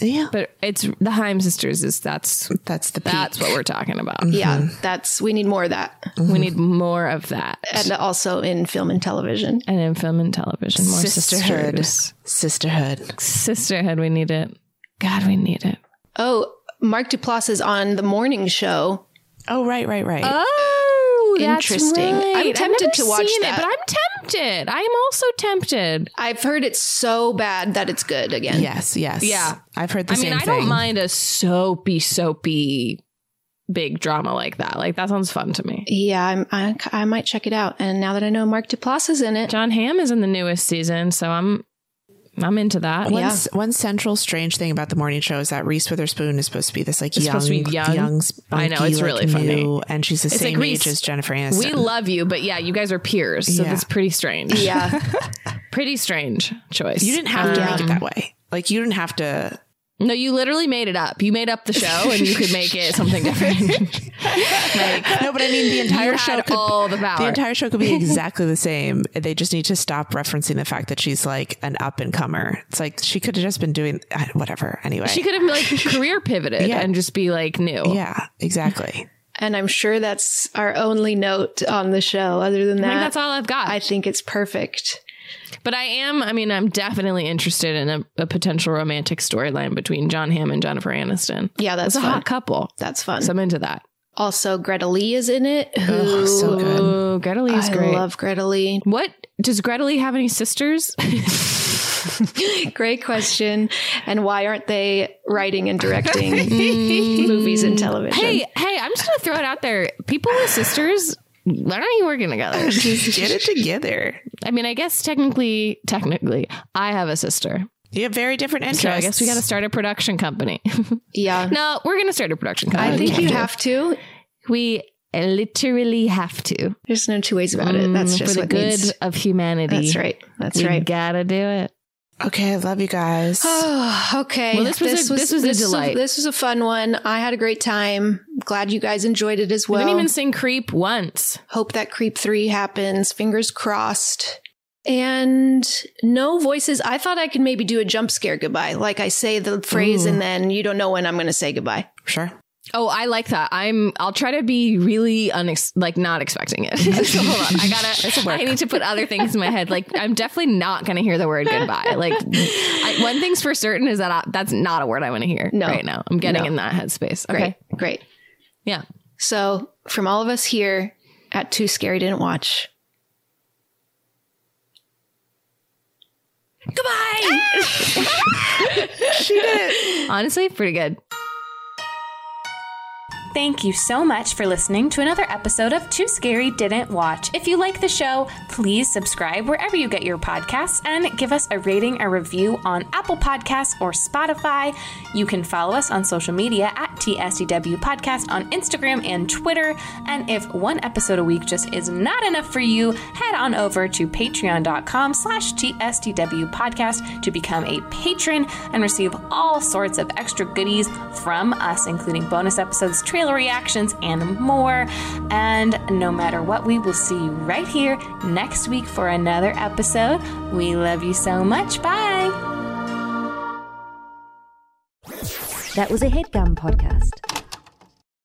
Yeah, but it's the Haim sisters. Is that's that's the that's what we're talking about. Yeah, mm-hmm. that's we need more of that. we need more of that, and also in film and television, and in film and television, more Sisterhood. sisters, sisterhood, sisterhood. We need it. God, we need it. Oh, Mark Duplass is on the morning show. Oh, right, right, right. Oh, that's interesting. right. I'm I've tempted never to watch seen that. it, but I'm tempted. I am also tempted. I've heard it's so bad that it's good again. Yes, yes. Yeah. I've heard the same. I same mean, I don't mind a soapy, soapy big drama like that. Like that sounds fun to me. Yeah, I'm, I, I might check it out. And now that I know Mark Duplass is in it, Jon Hamm is in the newest season, so I'm I'm into that. One, one central strange thing about the morning show is that Reese Witherspoon is supposed to be this like It's young, supposed to be young. young, I know, spunky, it's really like, funny. new, and she's the It's same like Reese, age as Jennifer Aniston. We love you, but yeah, you guys are peers, so Yeah. that's pretty strange. Yeah. pretty strange choice. You didn't have to make it Um, that way. Like you didn't have to. No, you literally made it up. You made up the show, and you could make it something different. like, No, but I mean the entire you show had could all the power. the entire show could be exactly the same. They just need to stop referencing the fact that she's like an up and comer. It's like she could have just been doing uh, whatever. Anyway, She could have like career pivoted Yeah. and just be like new. Yeah, exactly. and I'm sure that's our only note on the show. Other than I that, think that's all I've got. I think it's perfect. But I am, I mean, I'm definitely interested in a, a potential romantic storyline between Jon Hamm and Jennifer Aniston. Yeah, that's a hot couple. That's fun. So I'm into that. Also, Greta Lee is in it. Who Oh, so good. Oh, Greta Lee is I great. love Greta Lee. what does Greta Lee have any sisters? Great question. And why aren't they writing and directing movies and television? hey, hey, I'm just gonna throw it out there. People with sisters, why aren't you working together? Just get it together. I mean, I guess technically, technically, I have a sister. You have very different interests. So I guess we got to start a production company. yeah. no, we're gonna start a production company. I think you have to. We literally have to. There's no two ways about it. That's Mm, just for the what good needs- of humanity. That's right. That's we right. Gotta do it. Okay, I love you guys. Oh, okay. Well, this was a- this was a delight. this was a fun one. I had a great time. Glad you guys enjoyed it as We well. didn't even sing "Creep" once. Hope that Creep 3 happens. Fingers crossed. And no voices. I thought I could maybe do a jump scare goodbye. Like I say the phrase Ooh. and then you don't know when I'm going to say goodbye. Sure. Oh, I like that. I'm. I'll try to be really unex- like not expecting it. so hold on. I gotta. I need to put other things in my head. Like I'm definitely not gonna hear the word goodbye. Like I, one thing's for certain is that I, that's not a word I want to hear No. right now. I'm getting No. in that headspace. Okay. Great. Great. Yeah. So from all of us here, at Too Scary Didn't Watch. Goodbye. she did. Honestly, pretty good. Thank you so much for listening to another episode of Too Scary Didn't Watch. If you like the show, please subscribe wherever you get your podcasts and give us a rating or review on Apple Podcasts or Spotify. You can follow us on social media at TSDW Podcast on Instagram and Twitter. And if one episode a week just is not enough for you, head on over to patreon.com slash TSDW Podcast to become a patron and receive all sorts of extra goodies from us, including bonus episodes, reactions, and more. And no matter what, we will see you right here next week for another episode. We love you so much. Bye. That was a headgum podcast.